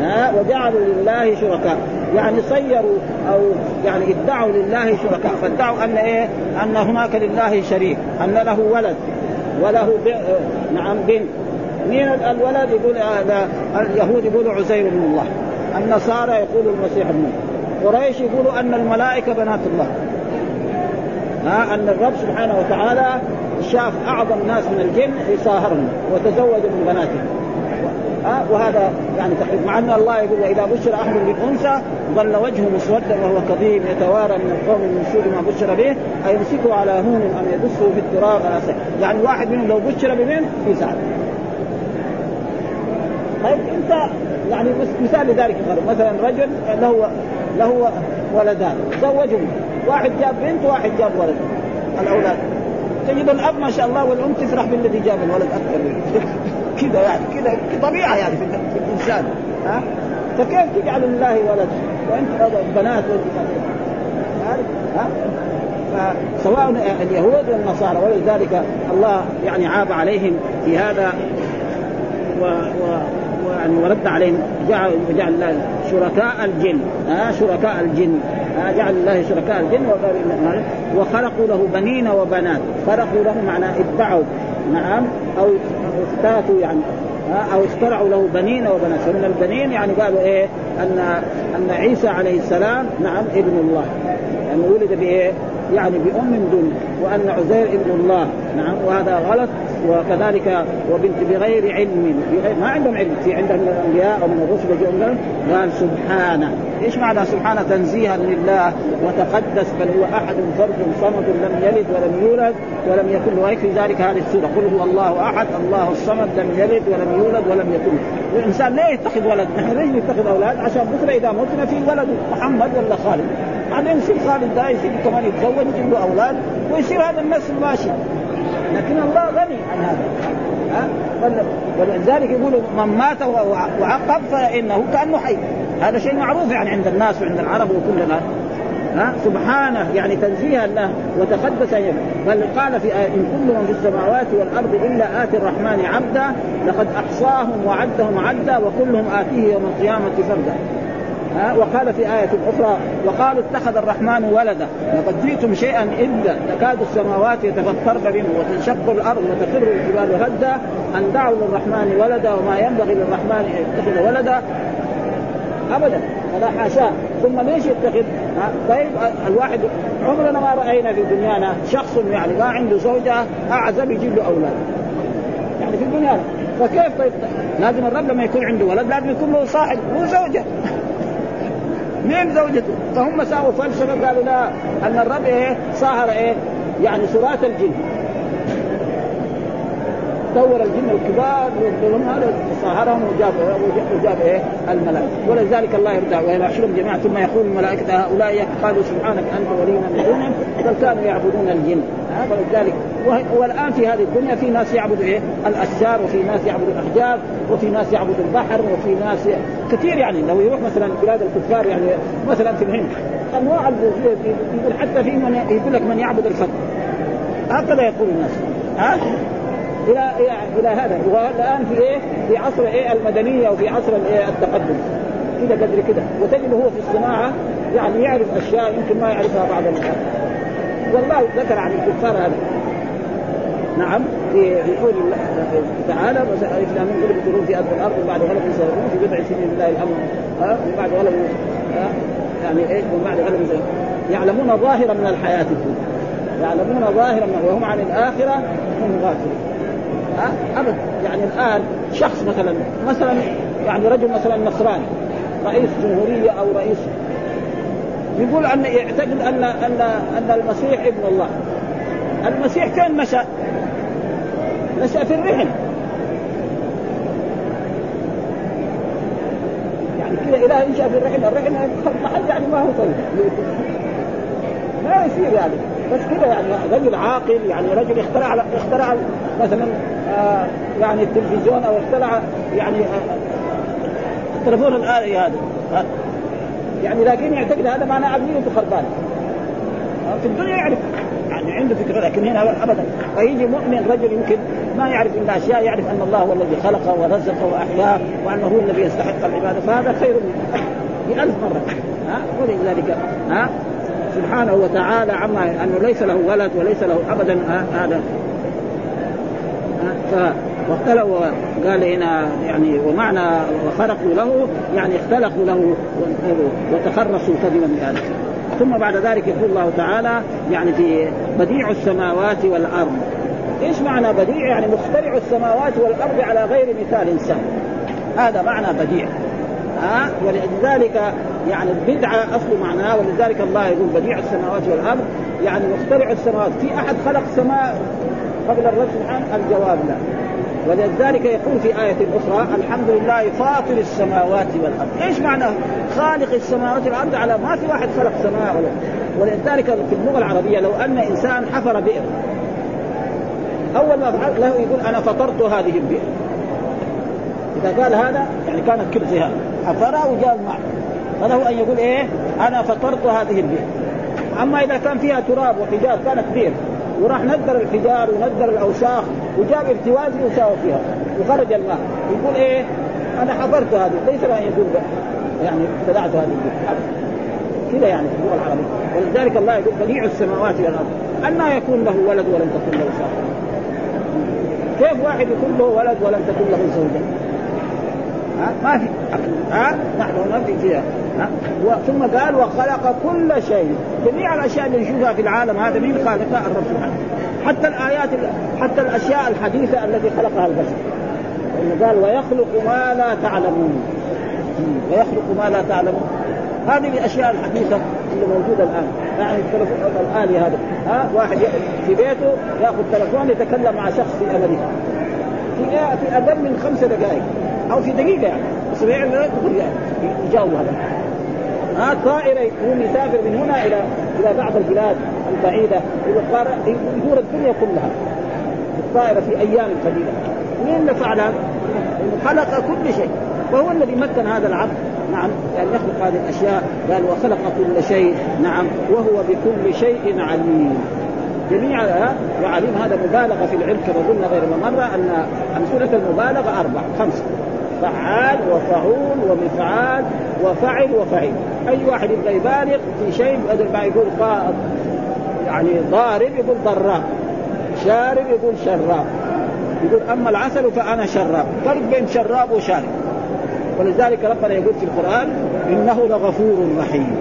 ها؟ وجعلوا لله شركاء. يعني صيروا أو يعني ادعوا لله شركاء. فادعوا أن إيه؟ أن هناك لله شريك. أن له ولد. وله نعم بنت. مين الولد؟ يقول هذا اليهود يقولوا عزير بن الله. النصارى يقولوا المسيح ابن قريش يقولوا أن الملائكة بنات الله. ها أن الرب سبحانه وتعالى شاف أعظم ناس من الجن يصاهرهم وتزوج من بناتهم. ها وهذا يعني تقريبا مع أن الله يقول وإذا بشر أحد بالأنثى ظل وجهه مسودا وهو كظيم يتوارى من القوم من سوء ما بشر به أيمسكه على هون أم يدسه في التراب؟ على سيح. يعني واحد منهم لو بشر ببنت يزعل طيب أنت يعني مثال لذلك مثلا رجل له له ولدان زوجهم. واحد جاب بنت وواحد جاب ولد. الأولاد. تجد الأب ما شاء الله والأم تفرح بالذي جاب الولد أكثر كذا يعني كذا طبيعه يعني في, الإنسان. ها؟ فكيف تجعل لله ولد؟ وأنت بنات ها؟ سواء اليهود والنصارى ولذلك الله يعني عاب عليهم في هذا و, و ورد عليهم جعل وجعل شركاء الجن. ها؟ شركاء الجن. جعل الله شركاء الجن وخلقوا له بنين وبنات. خلقوا له معناه ادعوا نعم. أو افتاتوا يعني. أو اخترعوا له بنين وبنات. فمن البنين يعني قالوا إيه؟ أن أن عيسى عليه السلام نعم ابن الله. يعني ولد بإيه؟ يعني بأم دون وأن عزير ابن الله. نعم. وهذا غلط. وكذلك وبنت بغير علم بغير ما عندهم علم في عندهم من الأنبياء أو من الرسل قال سبحانه إيش معنى سبحانه تنزيها لله وتقدس بل هو أحد فرد صمد لم يلد ولم يولد ولم يكن له في ذلك هذه السورة قل هو الله أحد الله الصمد لم يلد ولم يولد ولم يكن الإنسان ليه يتخذ ولد؟ نحن ليش نتخذ أولاد؟ عشان بكرة إذا متنا في ولد محمد ولا خالد بعدين يصير خالد ده يصير كمان يتزوج يجيب له أولاد ويصير هذا النسل ماشي لكن الله غني عن هذا. ها؟ ولذلك يقولوا من مات وعقب فإنه كانه حي هذا شيء معروف يعني عند الناس وعند العرب وكل الناس ها؟ سبحانه يعني تنزيها له وتقدس بل قال في آية إن كل من في السماوات والأرض إلا آتي الرحمن عبدا لقد أحصاهم وعدهم عدا وكلهم آتيه يوم القيامة فردا. ها وقال في آية أخرى وقالوا اتخذ الرحمن ولدا. لقد جئتم شيئا إلا تكاد السماوات يتفطرن منه وتنشق الأرض وتخر الجبال هدا. أن دعوا للرحمن ولدا وما ينبغي للرحمن أن يتخذ ولدا. ابدا فلا حاشاه ثم ليش يتخذ؟ طيب الواحد عمرنا ما رأينا في دنيانا شخص يعني ما عنده زوجة اعزب يجيب له أولاد. يعني في الدنيا فكيف طيب؟ لازم الرب لما يكون عنده ولد لازم يكون له صاحب مو زوجة. مين زوجته؟ فهم ساووا فلسفة قالوا؟ لا أن الرب إيه؟ صاهر إيه؟ يعني سرات الجن. دور الجن الكبار والظلم هذا صاهرهم وجاب وجاب إيه؟ الملائكة. ولذلك الله يرضى ويحشرهم جميعا. ثم يقول الملائكة هؤلاء قالوا سبحانك أنت ولينا من دونهم بل كانوا يعبدون الجن. ولذلك والآن في هذه الدنيا في ناس يعبدوا إيه؟ الأشجار وفي ناس يعبدوا الأحجار وفي ناس يعبدوا البحر وفي ناس كثير يعني. لو يروح مثلا بلاد الكفار يعني مثلا في الهند أنواع يقول حتى في من يقول لك من يعبد الفضل. هكذا يقول الناس. ها؟ إلى إلى هذا. والآن في إيه؟ في عصر إيه؟ المدنية وفي عصر الايه التقدم. كذا قدر كذا وتجد هو في الصناعة يعني يعرف أشياء يمكن ما يعرفها بعض الناس. والله ذكر عن الكفار هذا. نعم في قول الله تعالى الإسلام من قلب في أرض الأرض وبعد غلب سيغلبون في بضع سنين. لله الامر ها؟ وبعد غلب يعني إيش؟ وبعد غلب يعلمون ظاهرا من الحياة الدنيا. يعلمون ظاهرا وهم عن الآخرة هم غافلون. ابدا يعني الآن شخص مثلا مثلا يعني رجل مثلا نصراني رئيس جمهورية أو رئيس يقول أن يعتقد أن أن أن المسيح ابن الله. المسيح كان مشى. نشا في الرحم يعني كذا اله ينشا في الرحم الرحم محل يعني ما هو طيب. ما يصير يعني. بس كذا يعني رجل عاقل يعني رجل اخترع اخترع مثلا آه يعني التلفزيون أو اخترع يعني آه التلفون الآلي هذا. آه يعني لكن يعتقد هذا معناه عقليته خربانه آه في الدنيا يعرف. يعني عنده فكرة لكن هنا ابدا. فيجي مؤمن رجل يمكن ما يعرف إلا أشياء يعرف أن الله هو الذي خلقه ورزقه وأحياه وأنه هو الذي يستحق العبادة. فهذا خير بألف مرة. ها؟ ولذلك ها؟ سبحانه وتعالى عما أنه ليس له ولد وليس له أبدا هذا. واختلفوا قال هنا يعني ومعنى وخرقوا له يعني اختلقوا له وتخرصوا كذبا بهذا ثم بعد ذلك يقول الله تعالى يعني في بديع السماوات والأرض. إيش معنى بديع؟ يعني مخترع السماوات والأرض على غير مثال سهل هذا معنى بديع. ها؟ ولذلك يعني البدعة أصل معناه ولذلك الله يقول بديع السماوات والأرض. يعني مخترع السماوات. في أحد خلق سماء قبل الرب سبحانه الجواب لا. ولذلك يقول في آية أخرى الحمد لله فاطر السماوات والأرض. إيش معنى خالق السماوات والأرض على ما في واحد خلق سماء ولا؟ ولذلك في اللغة العربية لو أن إنسان حفر بئر أول ما فعل له يقول أنا فطرت هذه البئر إذا قال هذا يعني كانت كرسي هذا حفرها وجاء الماء فله أن يقول إيه؟ أنا فطرت هذه البئر أما إذا كان فيها تراب وحجار كانت بئر وراح ندر الحجار وندر الأوساخ وجاب ارتواز وساوى فيها. وخرج الماء. يقول إيه؟ أنا حفرت هذه. ليس له أن يقول يعني ابتدعت هذه كذا يعني في اللغة العربية. ولذلك الله يقول بديع السماوات والأرض. أنا يكون له ولد ولم تكن له صاحب كيف واحد يكون له ولد ولم تكن له زوجة؟ ها؟ ما في. ها؟ نحن ما في كذا. ثم قال وخلق كل شيء. جميع الأشياء اللي نشوفها في العالم هذا مين خالقها؟ الرب سبحانه حتى الآيات حتى الأشياء الحديثة التي خلقها البشر. قال ويخلق ما لا تعلمون. ويخلق ما لا تعلمون. هذه الأشياء الحديثة اللي موجودة الآن. يعني التلفون الالي هذا. ها واحد في بيته يأخذ تلفون يتكلم مع شخص في أمريكا. في في أقل من خمسة دقائق. أو في دقيقة يعني. بس يدخل يعني. يجاوب هذا. ها طائرة يقوم يسافر من هنا إلى إلى بعض البلاد البعيدة. يدور الدنيا كلها. الطائرة في أيام قليلة. مين اللي فعل هذا؟ خلق كل شيء. وهو الذي مكن هذا العبد. نعم يعني يخلق هذه الأشياء قال وخلق كل شيء نعم وهو بكل شيء عليم. جميع وعليم هذا مبالغة في العلم كما قلنا غير مره أن امثله المبالغة أربع خمسة. فعال وفعول ومفعال وفعل وفعل أي واحد يبغى يبالغ في شيء بدل ما يقول يعني ضارب يقول ضراب. شارب يقول شراب. يقول أما العسل فأنا شراب. فرق بين شراب وشارب. ولذلك ربنا يقول في القرآن إنه لغفور رحيم.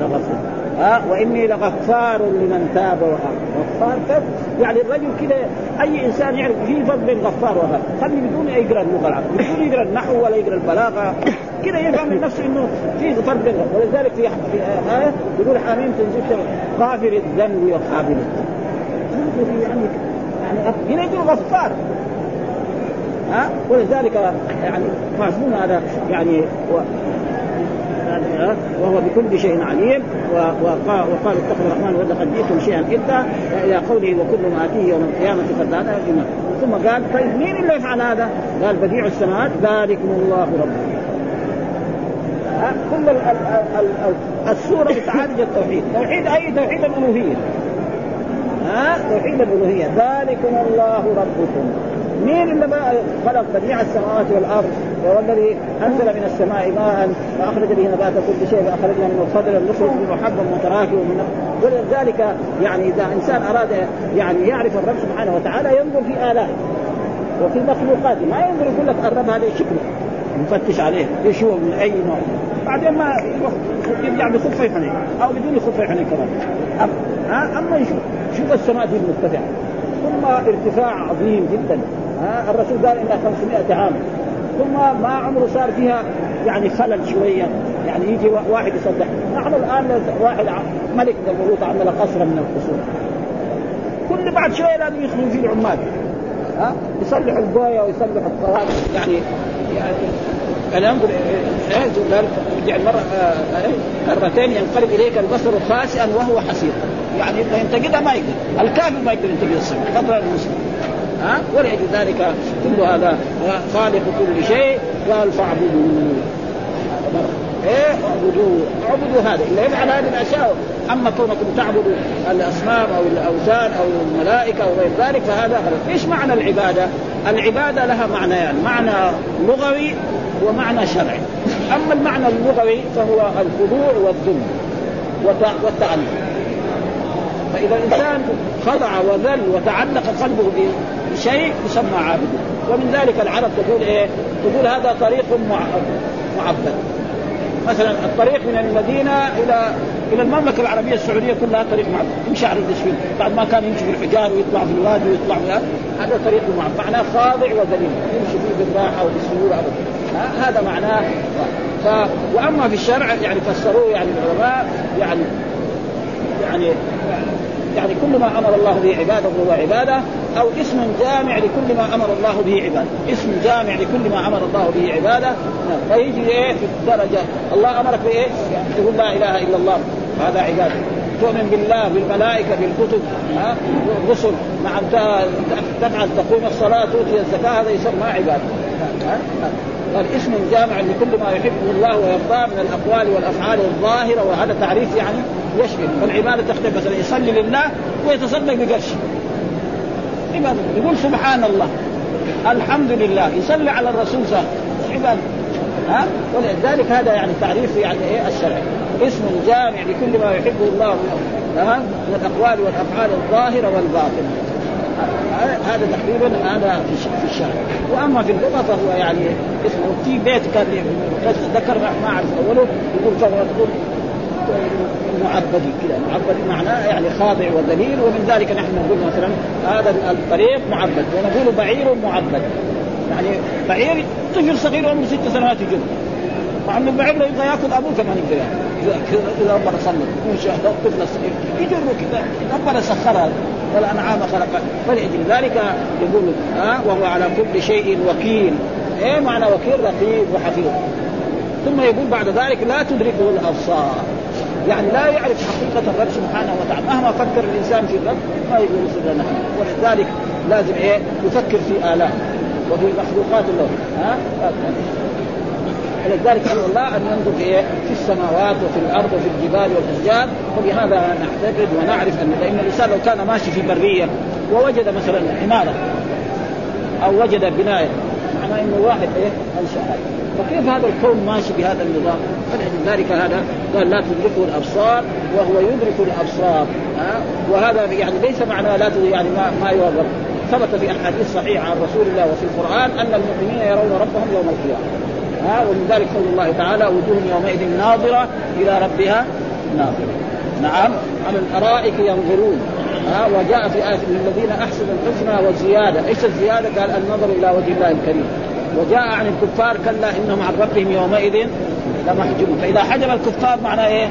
لغفور. ها؟ وإني لغفار لمن تاب وامن غفار كيف؟ يعني الرجل كذا أي إنسان يعرف في فرق بين غفار وغفار خلي بدون يقرا اللغة العربيه بدون يقرا النحو ولا يقرا البلاغه كذا يفهم من نفسه إنه في فرق بين ولذلك في في آية يقول حميم تنزل غافر الذنب وقابل الذنب يعني يعني هنا يقول غفار. ها؟ ولذلك يعني معصوم هذا يعني و وهو بكل شيء عليم. وقال وقال اتقوا الرحمن وقد قد جئتم شيئا إلا إلى قوله وكل ما أتيه يوم القيامة هذا ثم قال طيب مين اللي يفعل هذا؟ قال بديع السماوات ذلكم الله ربكم. كل السورة بتعالج التوحيد، توحيد أي؟ توحيد الألوهية. ها؟ توحيد الألوهية، ذلكم الله ربكم. مين اللي خلق بديع السماوات والأرض؟ وهو الذي أنزل من السماء ماء فأخرج به نبات كل شيء فاخرجنا من الخضر النخرج من حبا متراكب ومن ولذلك يعني إذا إنسان أراد يعني يعرف الرب سبحانه وتعالى ينظر في آلائه وفي مخلوقاته. ما ينظر يقول لك الرب هذا شكله. نفتش عليه إيش هو من أي نوع. بعدين ما يرجع بخفي أو بدون خفي حنين كمان. أما يشوف شوف السماء دي المرتفعة. ثم ارتفاع عظيم جدا. ها؟ الرسول قال إنها 500 عام. ثم ما عمره صار فيها يعني خلل شوية. يعني يجي واحد يصلح نحن الآن واحد ملك من الملوك عمل قصرا من القصور. كل بعد شوية لازم يخرجوا فيه العمال. ها؟ يصلحوا البوية ويصلحوا الطوابق يعني يعني أنا انظر قال يعني مرة مرتين ينقلب إليك البصر خاسئا وهو حسير. يعني ينتقدها ما يقدر. الكافر ما يقدر ينتقد السماء فضلا المسلم. ها؟ ولأجل ذلك كل هذا خالق كل شيء قال فاعبدوه. إيه؟ اعبدوه. اعبدوا هذا. إلا يفعل هذه الأشياء. أما كونكم تعبدوا الأصنام أو الأوثان أو الملائكة أو غير ذلك فهذا غلط. إيش معنى العبادة؟ العبادة لها معنيان. يعني معنى لغوي ومعنى شرعي. أما المعنى اللغوي فهو الخضوع والذل والتعلق فإذا الإنسان خضع وذل وتعلق قلبه بشيء يسمى عابد. ومن ذلك العرب تقول إيه؟ تقول هذا طريق معبد. مثلا الطريق من المدينة إلى إلى المملكة العربية السعودية كلها طريق معبد. يمشي على الدشفين بعد ما كان يمشي في الحجار ويطلع في الوادي ويطلع هذا طريق معبد. معناه خاضع وذليل. يمشي فيه بالراحة وبالسهوله هذا معناه ف... وأما في الشرع يعني فسروه يعني العلماء يعني يعني يعني كل ما أمر الله به عباده فهو عبادة أو اسم جامع لكل ما أمر الله به عبادة، اسم جامع لكل ما أمر الله به عبادة. فيجي إيه؟ في الدرجة. الله أمرك بإيه؟ تقول لا إله إلا الله. هذا عبادة. تؤمن بالله بالملائكة بالكتب. ها؟ الرسل مع تفعل تقوم الصلاة تؤتي الزكاة هذا يسمى عبادة. قال اسم جامع لكل ما يحبه الله ويرضاه من الأقوال والأفعال الظاهرة وهذا تعريف يعني يشمل. فالعبادة تختلف. مثلا يصلي لله ويتصدق بقرش عبادة. يقول سبحان الله الحمد لله يصلي على الرسول صلى الله عليه وسلم. عبادة. ها؟ ولذلك هذا يعني تعريف يعني إيه؟ الشرعي اسم جامع لكل ما يحبه الله ها؟ من الأقوال والأفعال الظاهرة والباطنة. هذا تقريبا هذا في الشرع وأما في اللغة فهو يعني اسمه في بيت كان ذكر ما أعرف أوله يقول تقول معبد كذا معبد معناه يعني خاضع وذليل ومن ذلك نحن نقول مثلا هذا الطريق معبد ونقول بعير معبد. يعني بعير طفل صغير عمره ست سنوات يجر مع إنه البعير لو يبغى يأكل أبوه كمان يقدر اذا إذا ربنا سلم الطفل الصغير يجر كذا ربنا سخرها. والأنعام خلقها فلأجل ذلك يقول ها وهو على كل شيء وكيل. إيه معنى وكيل؟ رقيب وحفيظ. ثم يقول بعد ذلك لا تدركه الأبصار. يعني لا يعرف حقيقة الرب سبحانه وتعالى. مهما فكر الإنسان في الرب ما يقول مثل نحن. ولذلك لازم إيه؟ يفكر في آلاء وفي مخلوقات الله. ها ولذلك أمر الله أن ننظر في إيه؟ في السماوات وفي الأرض وفي الجبال والاشجار وبهذا نعتقد ونعرف أن لأن الإنسان لو كان ماشي في برية ووجد مثلا عمارة أو وجد بنايه معناه إنه واحد إيه؟ أنشأ. فكيف هذا الكون ماشي بهذا النظام؟ فلذلك هذا قال لا تدركه الأبصار وهو يدرك الأبصار. ها؟ وهذا يعني ليس معناه لا يعني ما ما يوظف ثبت في أحاديث صحيحة عن رسول الله وفي القرآن أن المؤمنين يرون ربهم يوم القيامة. ها ومن ذلك قول الله تعالى وجوه يومئذ ناظرة إلى ربها ناظرة. نعم. على الأرائك ينظرون. ها وجاء في آية للذين أحسنوا الحسنى وزيادة، إيش الزيادة؟ قال النظر إلى وجه الله الكريم. وجاء عن الكفار كلا إنهم عن ربهم يومئذ لمحجوبون، فإذا حجب الكفار معناه إيه؟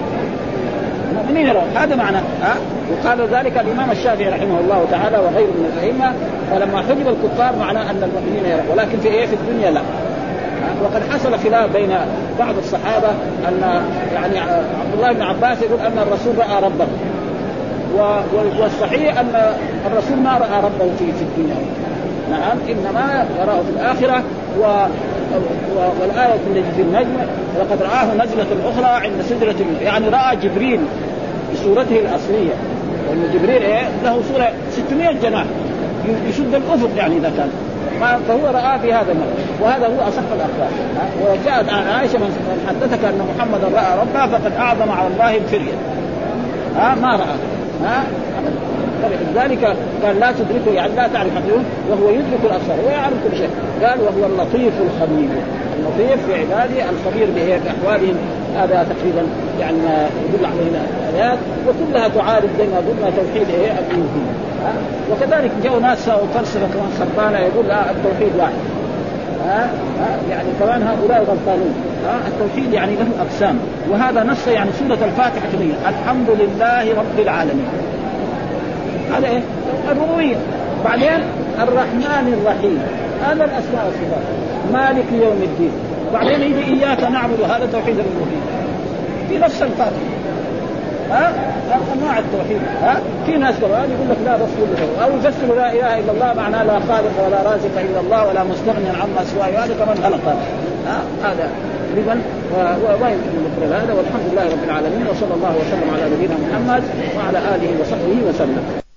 المؤمنين يرون هذا معناه ها وقال ذلك الإمام الشافعي رحمه الله تعالى وغيره من الأئمة. فلما حجب الكفار معناه أن المؤمنين يرون. ولكن في إيه؟ في الدنيا لا. وقد حصل خلاف بين بعض الصحابة أن يعني عبد الله بن عباس يقول أن الرسول رأى ربه. والصحيح أن الرسول ما رأى ربه في في الدنيا. نعم إنما يراه في الآخرة. و والآية التي في النجم لقد رآه نزلة أخرى عند سدرة يعني رأى جبريل بصورته الأصلية. لأن جبريل إيه؟ له صورة 600 جناح. يشد الأفق يعني إذا كان. فهو رأى في هذا المرة وهذا هو أصح الأخبار وجاءت عن عائشة من حدثك أن محمدا رأى ربه فقد أعظم على الله الفرية ها؟ ما رأى. ها؟ فلذلك قال لا تدركه يعني لا تعرف حقيقه وهو يدرك الابصار ويعرف كل شيء. قال وهو اللطيف الخبير. اللطيف في عباده الخبير باحوالهم هذا تقريبا يعني ما يدل عليه الآيات وكلها تعارض زي ما قلنا توحيد إيه؟ الالوهيه وكذلك جاءوا ناس فلسفة كمان خربانة يقول لا التوحيد واحد. ها؟ ها؟ يعني كمان هؤلاء غلطانون ها؟ التوحيد يعني له أقسام. وهذا نص يعني سورة الفاتحة كبيرة. الحمد لله رب العالمين. هذا إيه؟ الربوبية. بعدين الرحمن الرحيم. هذا الأسماء والصفات. مالك يوم الدين. بعدين يجي إياك نعبد. هذا توحيد الربوبية. في نفس الفاتحة. ها؟ انواع التوحيد ها؟ في ناس كمان يقول لك لا رسول أو يفسر لا إله إلا الله معناه لا خالق ولا رازق إلا الله ولا مستغني عما سواه هذا كمان غلط ها؟ هذا. اذا وين هذا؟ والحمد لله رب العالمين وصلى الله وسلم على نبينا محمد وعلى آله وصحبه وسلم.